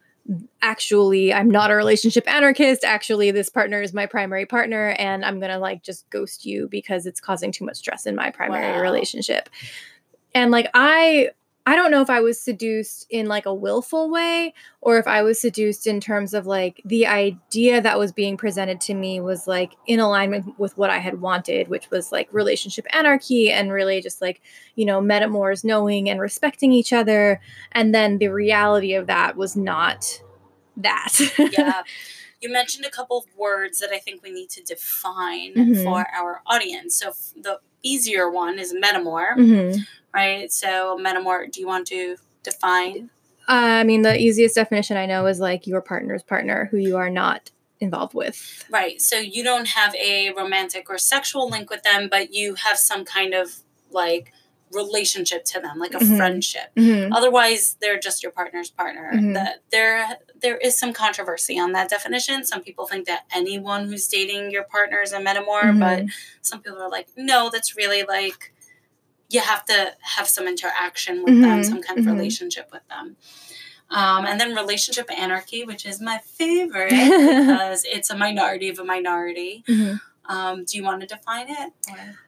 actually i'm not a relationship anarchist. Actually this partner is my primary partner and i'm gonna like just ghost you because it's causing too much stress in my primary Wow. relationship. And like i i don't know if i was seduced in like a willful way or if i was seduced in terms of like the idea that was being presented to me was like in alignment with what i had wanted which was like relationship anarchy and really just like you know metamors knowing and respecting each other and then the reality of that was not that yeah. You mentioned a couple of words that I think we need to define Mhm. for our audience. So f- the easier one is metamor, Mhm. right? So metamor, do you want to define? Uh, I mean, the easiest definition I know is like your partner's partner who you are not involved with. Right. So you don't have a romantic or sexual link with them, but you have some kind of like relationship to them, like a Mhm. friendship. Mhm. Otherwise, they're just your partner's partner. Mhm. That there there is some controversy on that definition. Some people think that anyone who's dating your partner is a metamor, but Mhm. some people are like, no, that's really like you have to have some interaction with them, Mhm, some kind of mhm. relationship with them. Um, and then relationship anarchy, which is my favorite because it's a minority of a minority. Um, do you want to define it? Or-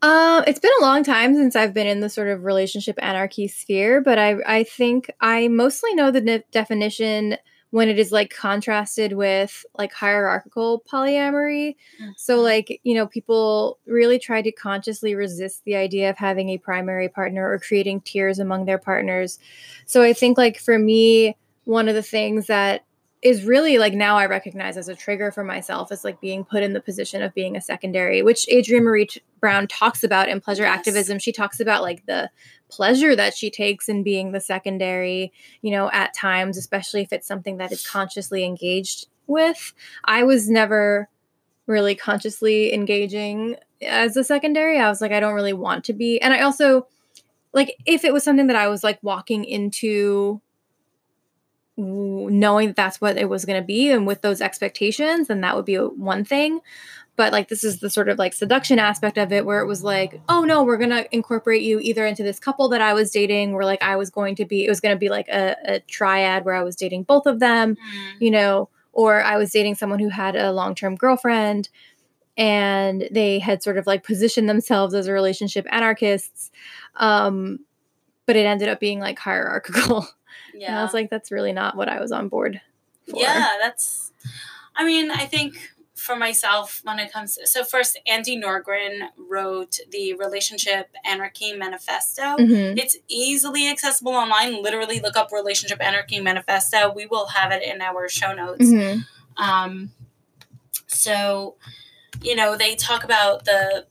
Um, it's been a long time since I've been in the sort of relationship anarchy sphere, but I I think I mostly know the ne- definition when it is like contrasted with like hierarchical polyamory. So like, you know, people really try to consciously resist the idea of having a primary partner or creating tiers among their partners. So I think like for me, one of the things that is really like now I recognize as a trigger for myself is like being put in the position of being a secondary, which Adrienne Maree Brown talks about in pleasure Yes. activism. She talks about like the pleasure that she takes in being the secondary, you know, at times, especially if it's something that is consciously engaged with. I was never really consciously engaging as a secondary. I was like, I don't really want to be. And I also, like, if it was something that I was like walking into knowing that that's what it was going to be and with those expectations, then that would be one thing. But like this is the sort of like seduction aspect of it where it was like, oh no, we're going to incorporate you either into this couple that I was dating where like I was going to be, it was going to be like a, a triad where I was dating both of them, Mm. you know, or I was dating someone who had a long term girlfriend and they had sort of like positioned themselves as a relationship anarchists. Um, but it ended up being like hierarchical. And I was like, that's really not what I was on board for. Yeah, that's. I mean, I think for myself, when it comes, to, so first, Andie Nordgren wrote the Relationship Anarchy Manifesto. Mhm. It's easily accessible online. Literally, look up Relationship Anarchy Manifesto. We will have it in our show notes. Mhm. Um, so, you know, they talk about the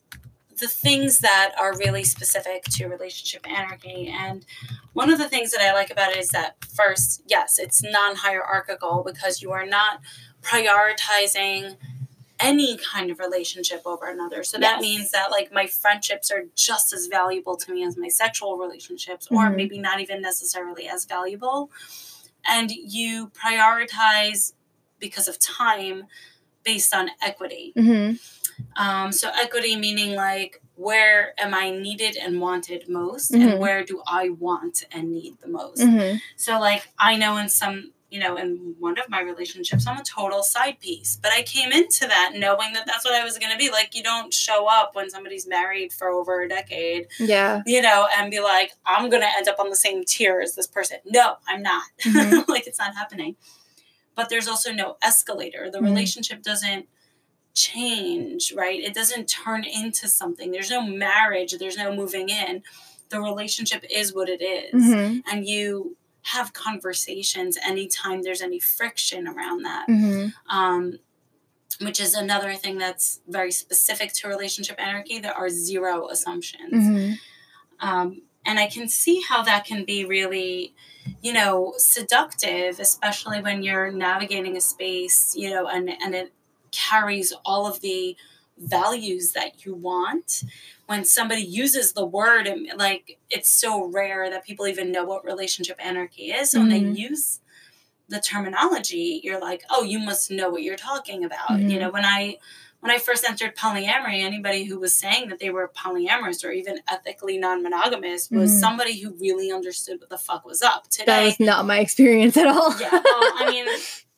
the things that are really specific to relationship anarchy, and one of the things that I like about it is that first, yes, it's non hierarchical because you are not prioritizing any kind of relationship over another. So that means that like my friendships are just as valuable to me as my sexual relationships, or Mhm. maybe not even necessarily as valuable. And you prioritize because of time based on equity. Mhm. Um, so equity meaning like where am I needed and wanted most, Mhm. and where do I want and need the most. Mhm. So like I know in some you know in one of my relationships I'm a total side piece, but I came into that knowing that that's what I was going to be. Like you don't show up when somebody's married for over a decade, Yeah. you know, and be like I'm going to end up on the same tier as this person. No, I'm not. Mhm. like it's not happening. But there's also no escalator. The Mhm. relationship doesn't change, right? It doesn't turn into something. There's no marriage, there's no moving in. The relationship is what it is. Mhm. And you have conversations anytime there's any friction around that. Mhm. Um, which is another thing that's very specific to relationship anarchy. There are zero assumptions. Mhm. Um, and I can see how that can be really, you know, seductive, especially when you're navigating a space, you know, and, and it carries all of the values that you want. When somebody uses the word, like it's so rare that people even know what relationship anarchy is. So when Mhm. they use the terminology, you're like, oh, you must know what you're talking about. You Mhm. know, when I when I first entered polyamory, anybody who was saying that they were polyamorous or even ethically non-monogamous was Mhm. somebody who really understood what the fuck was up. Today, That was not my experience at all. yeah. Well, I mean,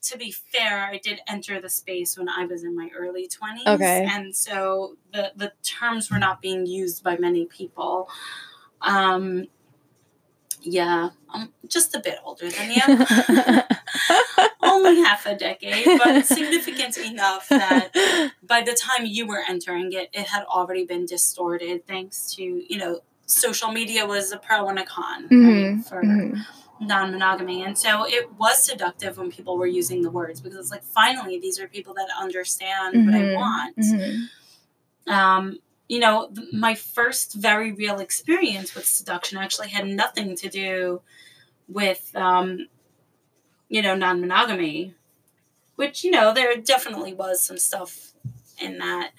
to be fair, I did enter the space when I was in my early twenties, Okay. and so the the terms were not being used by many people. Um, yeah, I'm just a bit older than you. Only half a decade, but significant enough that by the time you were entering it, it had already been distorted thanks to, you know, social media was a pro and a con right, Mhm. for Mhm. Non monogamy. And so it was seductive when people were using the words because it's like, finally, these are people that understand what I Mhm. want. Mhm. Um, you know, th- my first very real experience with seduction actually had nothing to do with, um, you know, non monogamy, which, you know, there definitely was some stuff in that.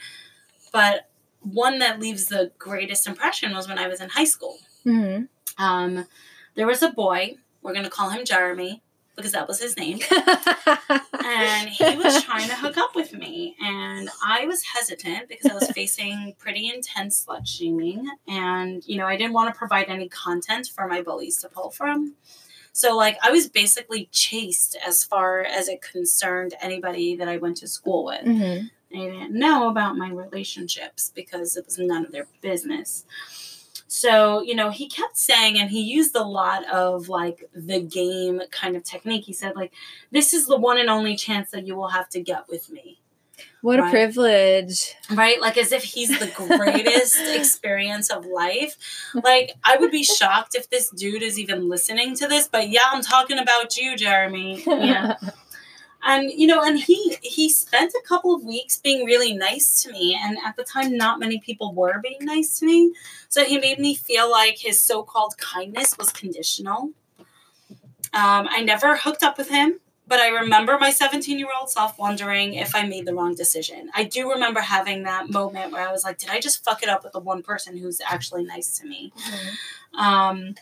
But one that leaves the greatest impression was when I was in high school. Mhm. Um, there was a boy, we're going to call him Jeremy because that was his name. and he was trying to hook up with me and i was hesitant because i was facing pretty intense slut shaming and you know i didn't want to provide any content for my bullies to pull from so like i was basically chased as far as it concerned anybody that i went to school with Mhm. they didn't know about my relationships because it was none of their business. So, you know, he kept saying, and he used a lot of like the game kind of technique. He said, like, this is the one and only chance that you will have to get with me. What a privilege. Right? Like, as if he's the greatest experience of life. Like, I would be shocked if this dude is even listening to this, but yeah, I'm talking about you, Jeremy. Yeah. and you know and he he spent a couple of weeks being really nice to me. And at the time not many people were being nice to me. So he made me feel like his so-called kindness was conditional. Um, i never hooked up with him but i remember my 17 year old self wondering if i made the wrong decision. I do remember having that moment where i was like did i just fuck it up with the one person who's actually nice to me? Um,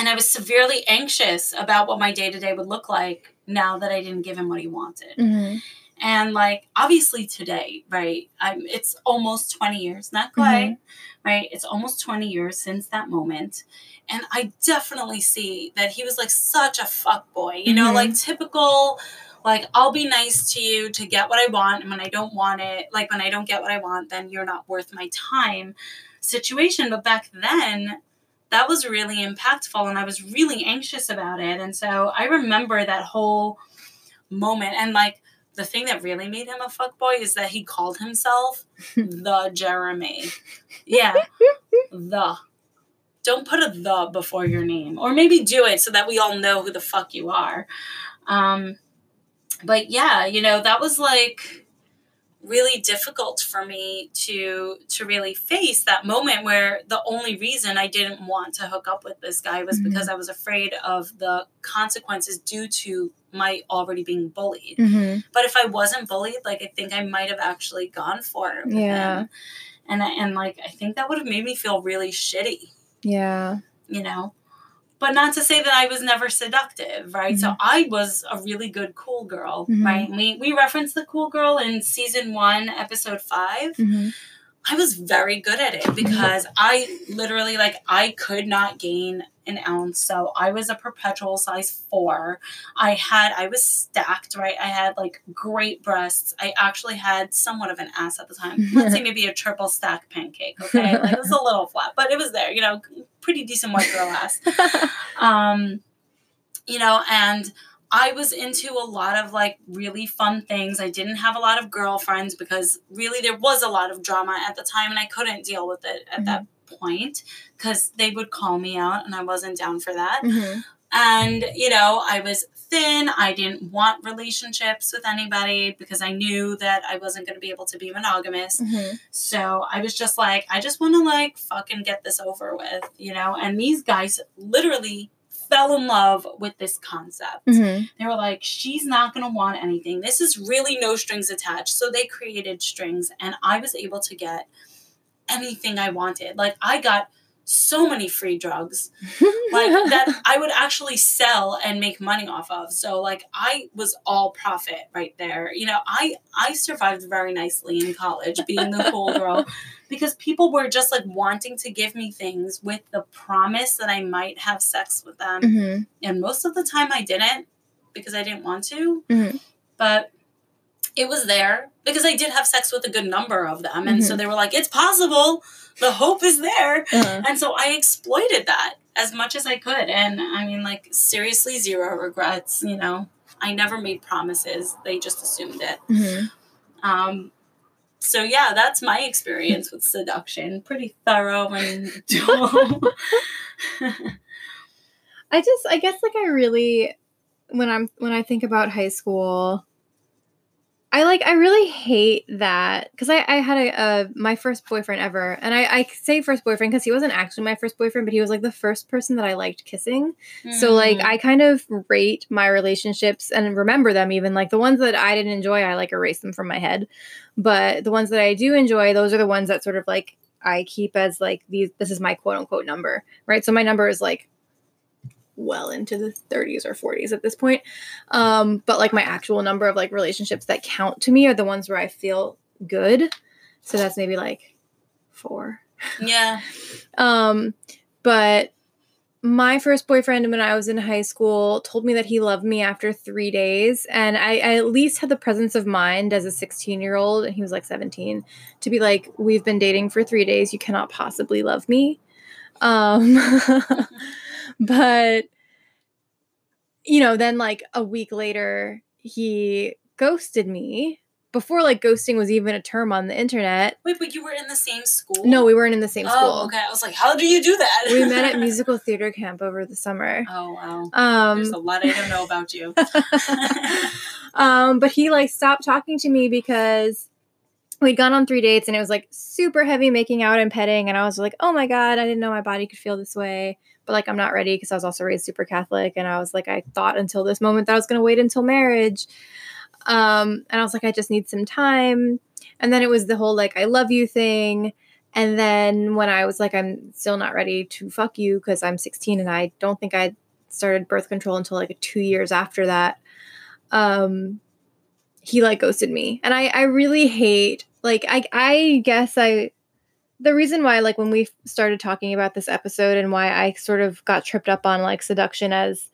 and I was severely anxious about what my day to day would look like now that I didn't give him what he wanted. Mm-hmm. And like obviously today, right? I'm it's almost 20 years, not quite, right? It's almost 20 years since that moment. And I definitely see that he was like such a fuck boy, you know, Mhm. like typical like I'll be nice to you to get what I want and when I don't want it, like when I don't get what I want, then you're not worth my time situation. But back then, that was really impactful and I was really anxious about it. And so I remember that whole moment and like the thing that really made him a fuckboy is that he called himself the Jeremy. Yeah. the. Don't put a the before your name. Or maybe do it so that we all know who the fuck you are. Um but yeah, you know, that was like really difficult for me to to really face that moment where the only reason I didn't want to hook up with this guy was Mhm. because I was afraid of the consequences due to my already being bullied. Mm-hmm. But if I wasn't bullied, like I think I might have actually gone for it. with Yeah. him. And I- and like I think that would have made me feel really shitty, Yeah. you know. But not to say that I was never seductive, right? So I was a really good cool girl, Mhm. right? We we referenced the cool girl in season 1, episode 5. Mm-hmm. I was very good at it because I literally like I could not gain an ounce. So I was a perpetual size four. I had I was stacked, right? I had like great breasts. I actually had somewhat of an ass at the time. Let's say maybe a triple stack pancake. Okay. Like it was a little flat, but it was there, you know, pretty decent white girl ass. Um, you know, and I was into a lot of like really fun things. I didn't have a lot of girlfriends because really there was a lot of drama at the time and I couldn't deal with it at that point because they would call me out and I wasn't down for that. Mm-hmm. And, you know, I was thin. I didn't want relationships with anybody because I knew that I wasn't going to be able to be monogamous. Mm-hmm. So I was just like, I just want to like fucking get this over with, you know? And these guys literally fell in love with this concept. Mm-hmm. They were like, she's not going to want anything. This is really no strings attached. So they created strings, and I was able to get anything I wanted. Like, I got so many free drugs like that I would actually sell and make money off of. So like I was all profit right there. You know, I I survived very nicely in college being the cool girl because people were just like wanting to give me things with the promise that I might have sex with them. Mm-hmm. And most of the time I didn't because I didn't want to. Mhm. But it was there because I did have sex with a good number of them. And so Mhm. they were like, it's possible. The hope is there. Uh-huh. And so I exploited that as much as I could. And I mean, like, seriously, zero regrets. You know, I never made promises, they just assumed it. Mm-hmm. Um, so, yeah, that's my experience with seduction. Pretty thorough and dual. I just I guess like I really when I'm when I think about high school I like I really hate that because I, I had a, my first boyfriend ever and I, I say first boyfriend because he wasn't actually my first boyfriend but he was like the first person that I liked kissing. So like Mm. I kind of rate my relationships and remember them even like the ones that I didn't enjoy I like erase them from my head. But the ones that I do enjoy those are the ones that sort of like I keep as like these this is my quote unquote number right? So my number is like well into the 30s or 40s at this point um but like my actual number of like relationships that count to me are the ones where I feel good so that's maybe like 4 yeah. um, but my first boyfriend when I was in high school told me that he loved me after three days. And I, I at least had the presence of mind as a 16 year old, and he was like 17, to be like, We've been dating for three days. You cannot possibly love me. Um, but, you know, then like a week later, he ghosted me before like ghosting was even a term on the internet. Wait, but you were in the same school? No, we weren't in the same oh, school. okay. I was like, how do you do that? we met at musical theater camp over the summer. Oh, wow. Um, There's a lot I don't know about you. um, but he like stopped talking to me because we'd gone on three dates and it was like super heavy making out and petting, and I was like, oh my god, I didn't know my body could feel this way. But like, I'm not ready because I was also raised super Catholic, and I was like, I thought until this moment that I was gonna wait until marriage. Um, and I was like, I just need some time. And then it was the whole like, I love you thing. And then when I was like, I'm still not ready to fuck you because I'm 16 and I don't think I started birth control until like two years after that. Um, he like ghosted me, and I I really hate like I I guess I the reason why like when we started talking about this episode and why I sort of got tripped up on like seduction as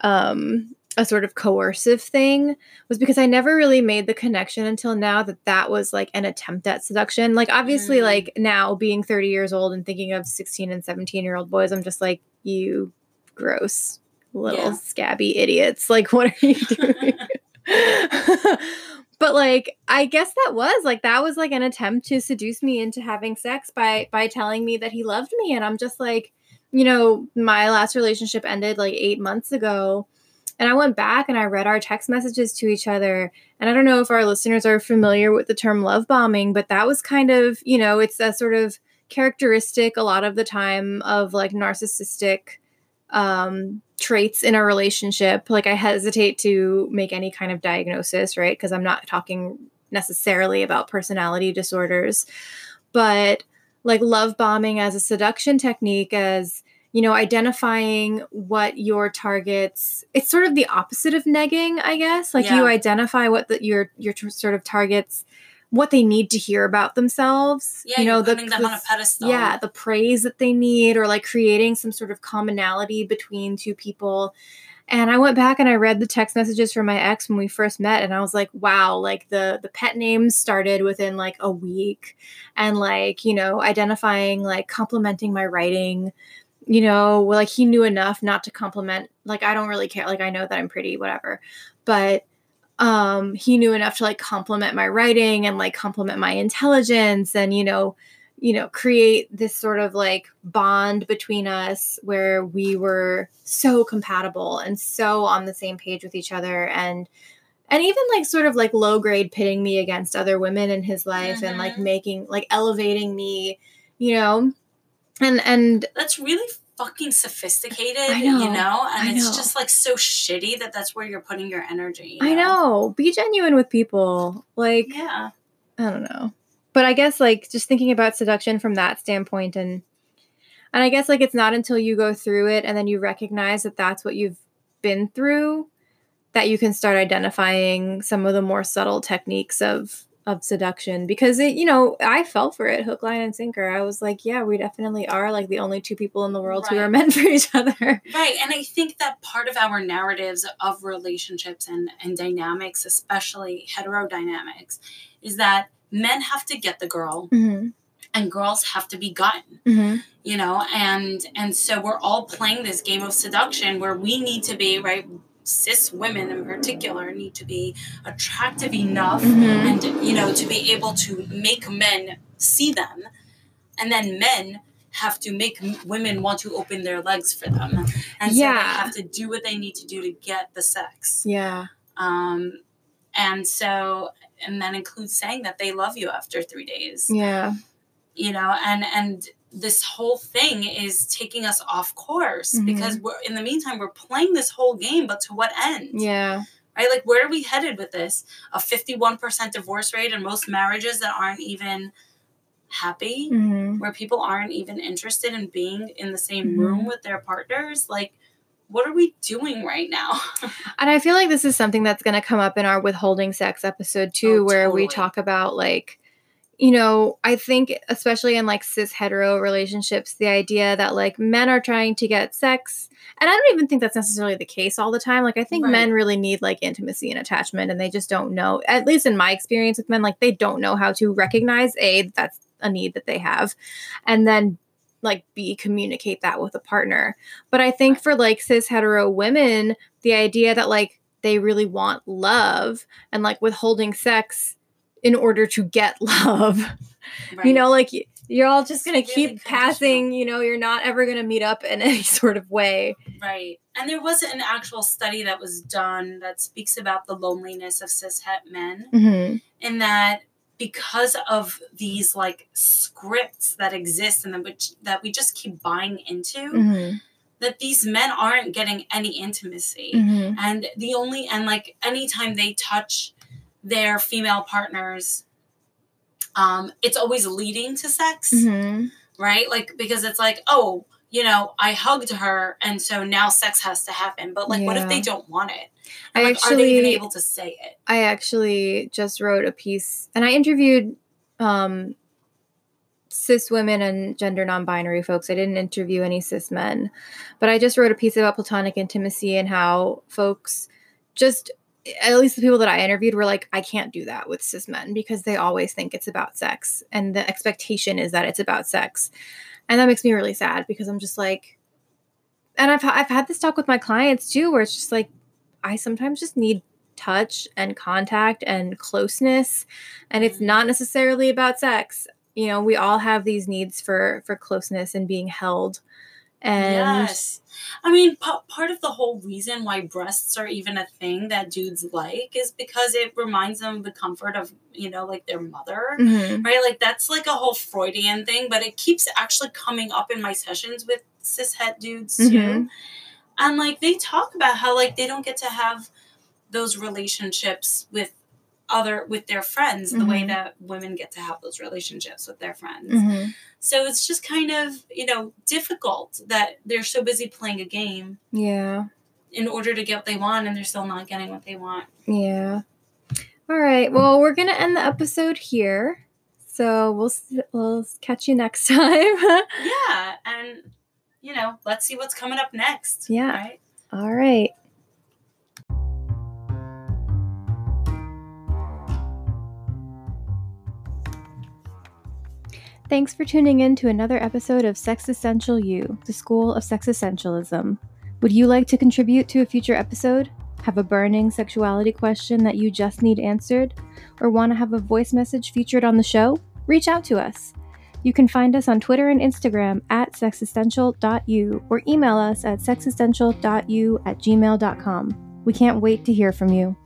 um a sort of coercive thing was because I never really made the connection until now that that was like an attempt at seduction. Like obviously Mm. like now being 30 years old and thinking of 16 and 17 year old boys I'm just like you gross little Yeah. scabby idiots. Like what are you doing? but like I guess that was like that was like an attempt to seduce me into having sex by by telling me that he loved me. And I'm just like you know my last relationship ended like 8 months ago. And I went back and I read our text messages to each other. And I don't know if our listeners are familiar with the term love bombing but that was kind of you know it's a sort of characteristic a lot of the time of like narcissistic um traits in a relationship like i hesitate to make any kind of diagnosis right? Because i'm not talking necessarily about personality disorders. But like love bombing as a seduction technique as you know identifying what your targets it's sort of the opposite of negging i guess. Like you identify what the, your your sort of targets what they need to hear about themselves. Yeah, you know the, putting them the- on a pedestal. yeah the praise that they need or like creating some sort of commonality between two people. And i went back and i read the text messages from my ex when we first met and i was like wow like the the pet names started within like a week. And like you know identifying like complimenting my writing you know like he knew enough not to compliment like i don't really care. Like i know that i'm pretty whatever. But um he knew enough to like compliment my writing and like compliment my intelligence and you know you know create this sort of like bond between us where we were so compatible and so on the same page with each other and and even like sort of like low grade pitting me against other women in his life and like Mhm. making like elevating me you know and and That's really fucking sophisticated, know, you know? And it's know. just like so shitty that that's where you're putting your energy. you i know be genuine with people like Yeah. I don't know. But I guess like just thinking about seduction from that standpoint and and I guess like it's not until you go through it and then you recognize that that's what you've been through that you can start identifying some of the more subtle techniques of of seduction because it you know I fell for it hook line and sinker I was like yeah we definitely are like the only two people in the world who are meant for each other Right. And I think that part of our narratives of relationships and, and dynamics, especially heterodynamics, is that men have to get the girl mm-hmm. and girls have to be gotten. Mm-hmm. you know and and so we're all playing this game of seduction where we need to be right cis women in particular need to be attractive enough Mhm. and you know to be able to make men see them. And then men have to make women want to open their legs for them. And so Yeah. they have to do what they need to do to get the sex. Yeah. Um and so and that includes saying that they love you after three days. Yeah. You know and and this whole thing is taking us off course Mhm. because we're in the meantime we're playing this whole game but to what end? Yeah. Right? Like where are we headed with this? A 51% divorce rate in most marriages that aren't even happy? Mm-hmm. where people aren't even interested in being in the same Mhm. room with their partners? Like what are we doing right now? And I feel like this is something that's going to come up in our withholding sex episode too, Oh, where we talk about like, you know, I think especially in like cis hetero relationships, the idea that like men are trying to get sex. And I don't even think that's necessarily the case all the time. Like, I think Right. men really need like intimacy and attachment, and they just don't know, at least in my experience with men, like they don't know how to recognize A, that that's a need that they have, and then like B, communicate that with a partner. But I think for like cis hetero women, the idea that like they really want love and like withholding sex in order to get love, you know, like you're all just gonna keep passing, you know, you're not ever gonna meet up in any sort of way. Right. And there was an actual study that was done that speaks about the loneliness of cis het men. Mm-hmm. in that because of these like scripts that exist and that which that we just keep buying into Mm-hmm. that these men aren't getting any intimacy Mm-hmm. and the only and like anytime they touch their female partners um, it's always leading to sex, Mhm. right? Like because it's like, oh, you know, I hugged her, and so now sex has to happen. But like, what if they don't want it? I Like, are they even actually- able to say it? I actually just wrote a piece and I interviewed um, cis women and gender non binary folks. I didn't interview any cis men, but I just wrote a piece about platonic intimacy and how folks just, at least the people that I interviewed, were like, I can't do that with cis men because they always think it's about sex and the expectation is that it's about sex. And that makes me really sad because I'm just like, and I've, I've had this talk with my clients too, where it's just like, I sometimes just need touch and contact and closeness and it's mm-hmm. not necessarily about sex. You know we all have these needs for for closeness and being held and yes. I mean, p- part of the whole reason why breasts are even a thing that dudes like is because it reminds them of the comfort of, you know, like their mother. Mhm. Right? Like that's like a whole Freudian thing, but it keeps actually coming up in my sessions with cishet dudes too. Mhm. And like they talk about how like they don't get to have those relationships with other with their friends the way Mhm. that women get to have those relationships with their friends. Mhm. So it's just kind of, you know, difficult that they're so busy playing a game yeah in order to get what they want and they're still not getting what they want. yeah all right well we're gonna end the episode here so we'll we'll catch you next time Yeah, and you know, let's see what's coming up next. Yeah. Right? all right Thanks for tuning in to another episode of Sexistential U, the School of Sexistentialism. Would you like to contribute to a future episode? Have a burning sexuality question that you just need answered? Or want to have a voice message featured on the show? Reach out to us. You can find us on Twitter and Instagram at sexistential.u or email us at sexistential.u at gmail.com. We can't wait to hear from you.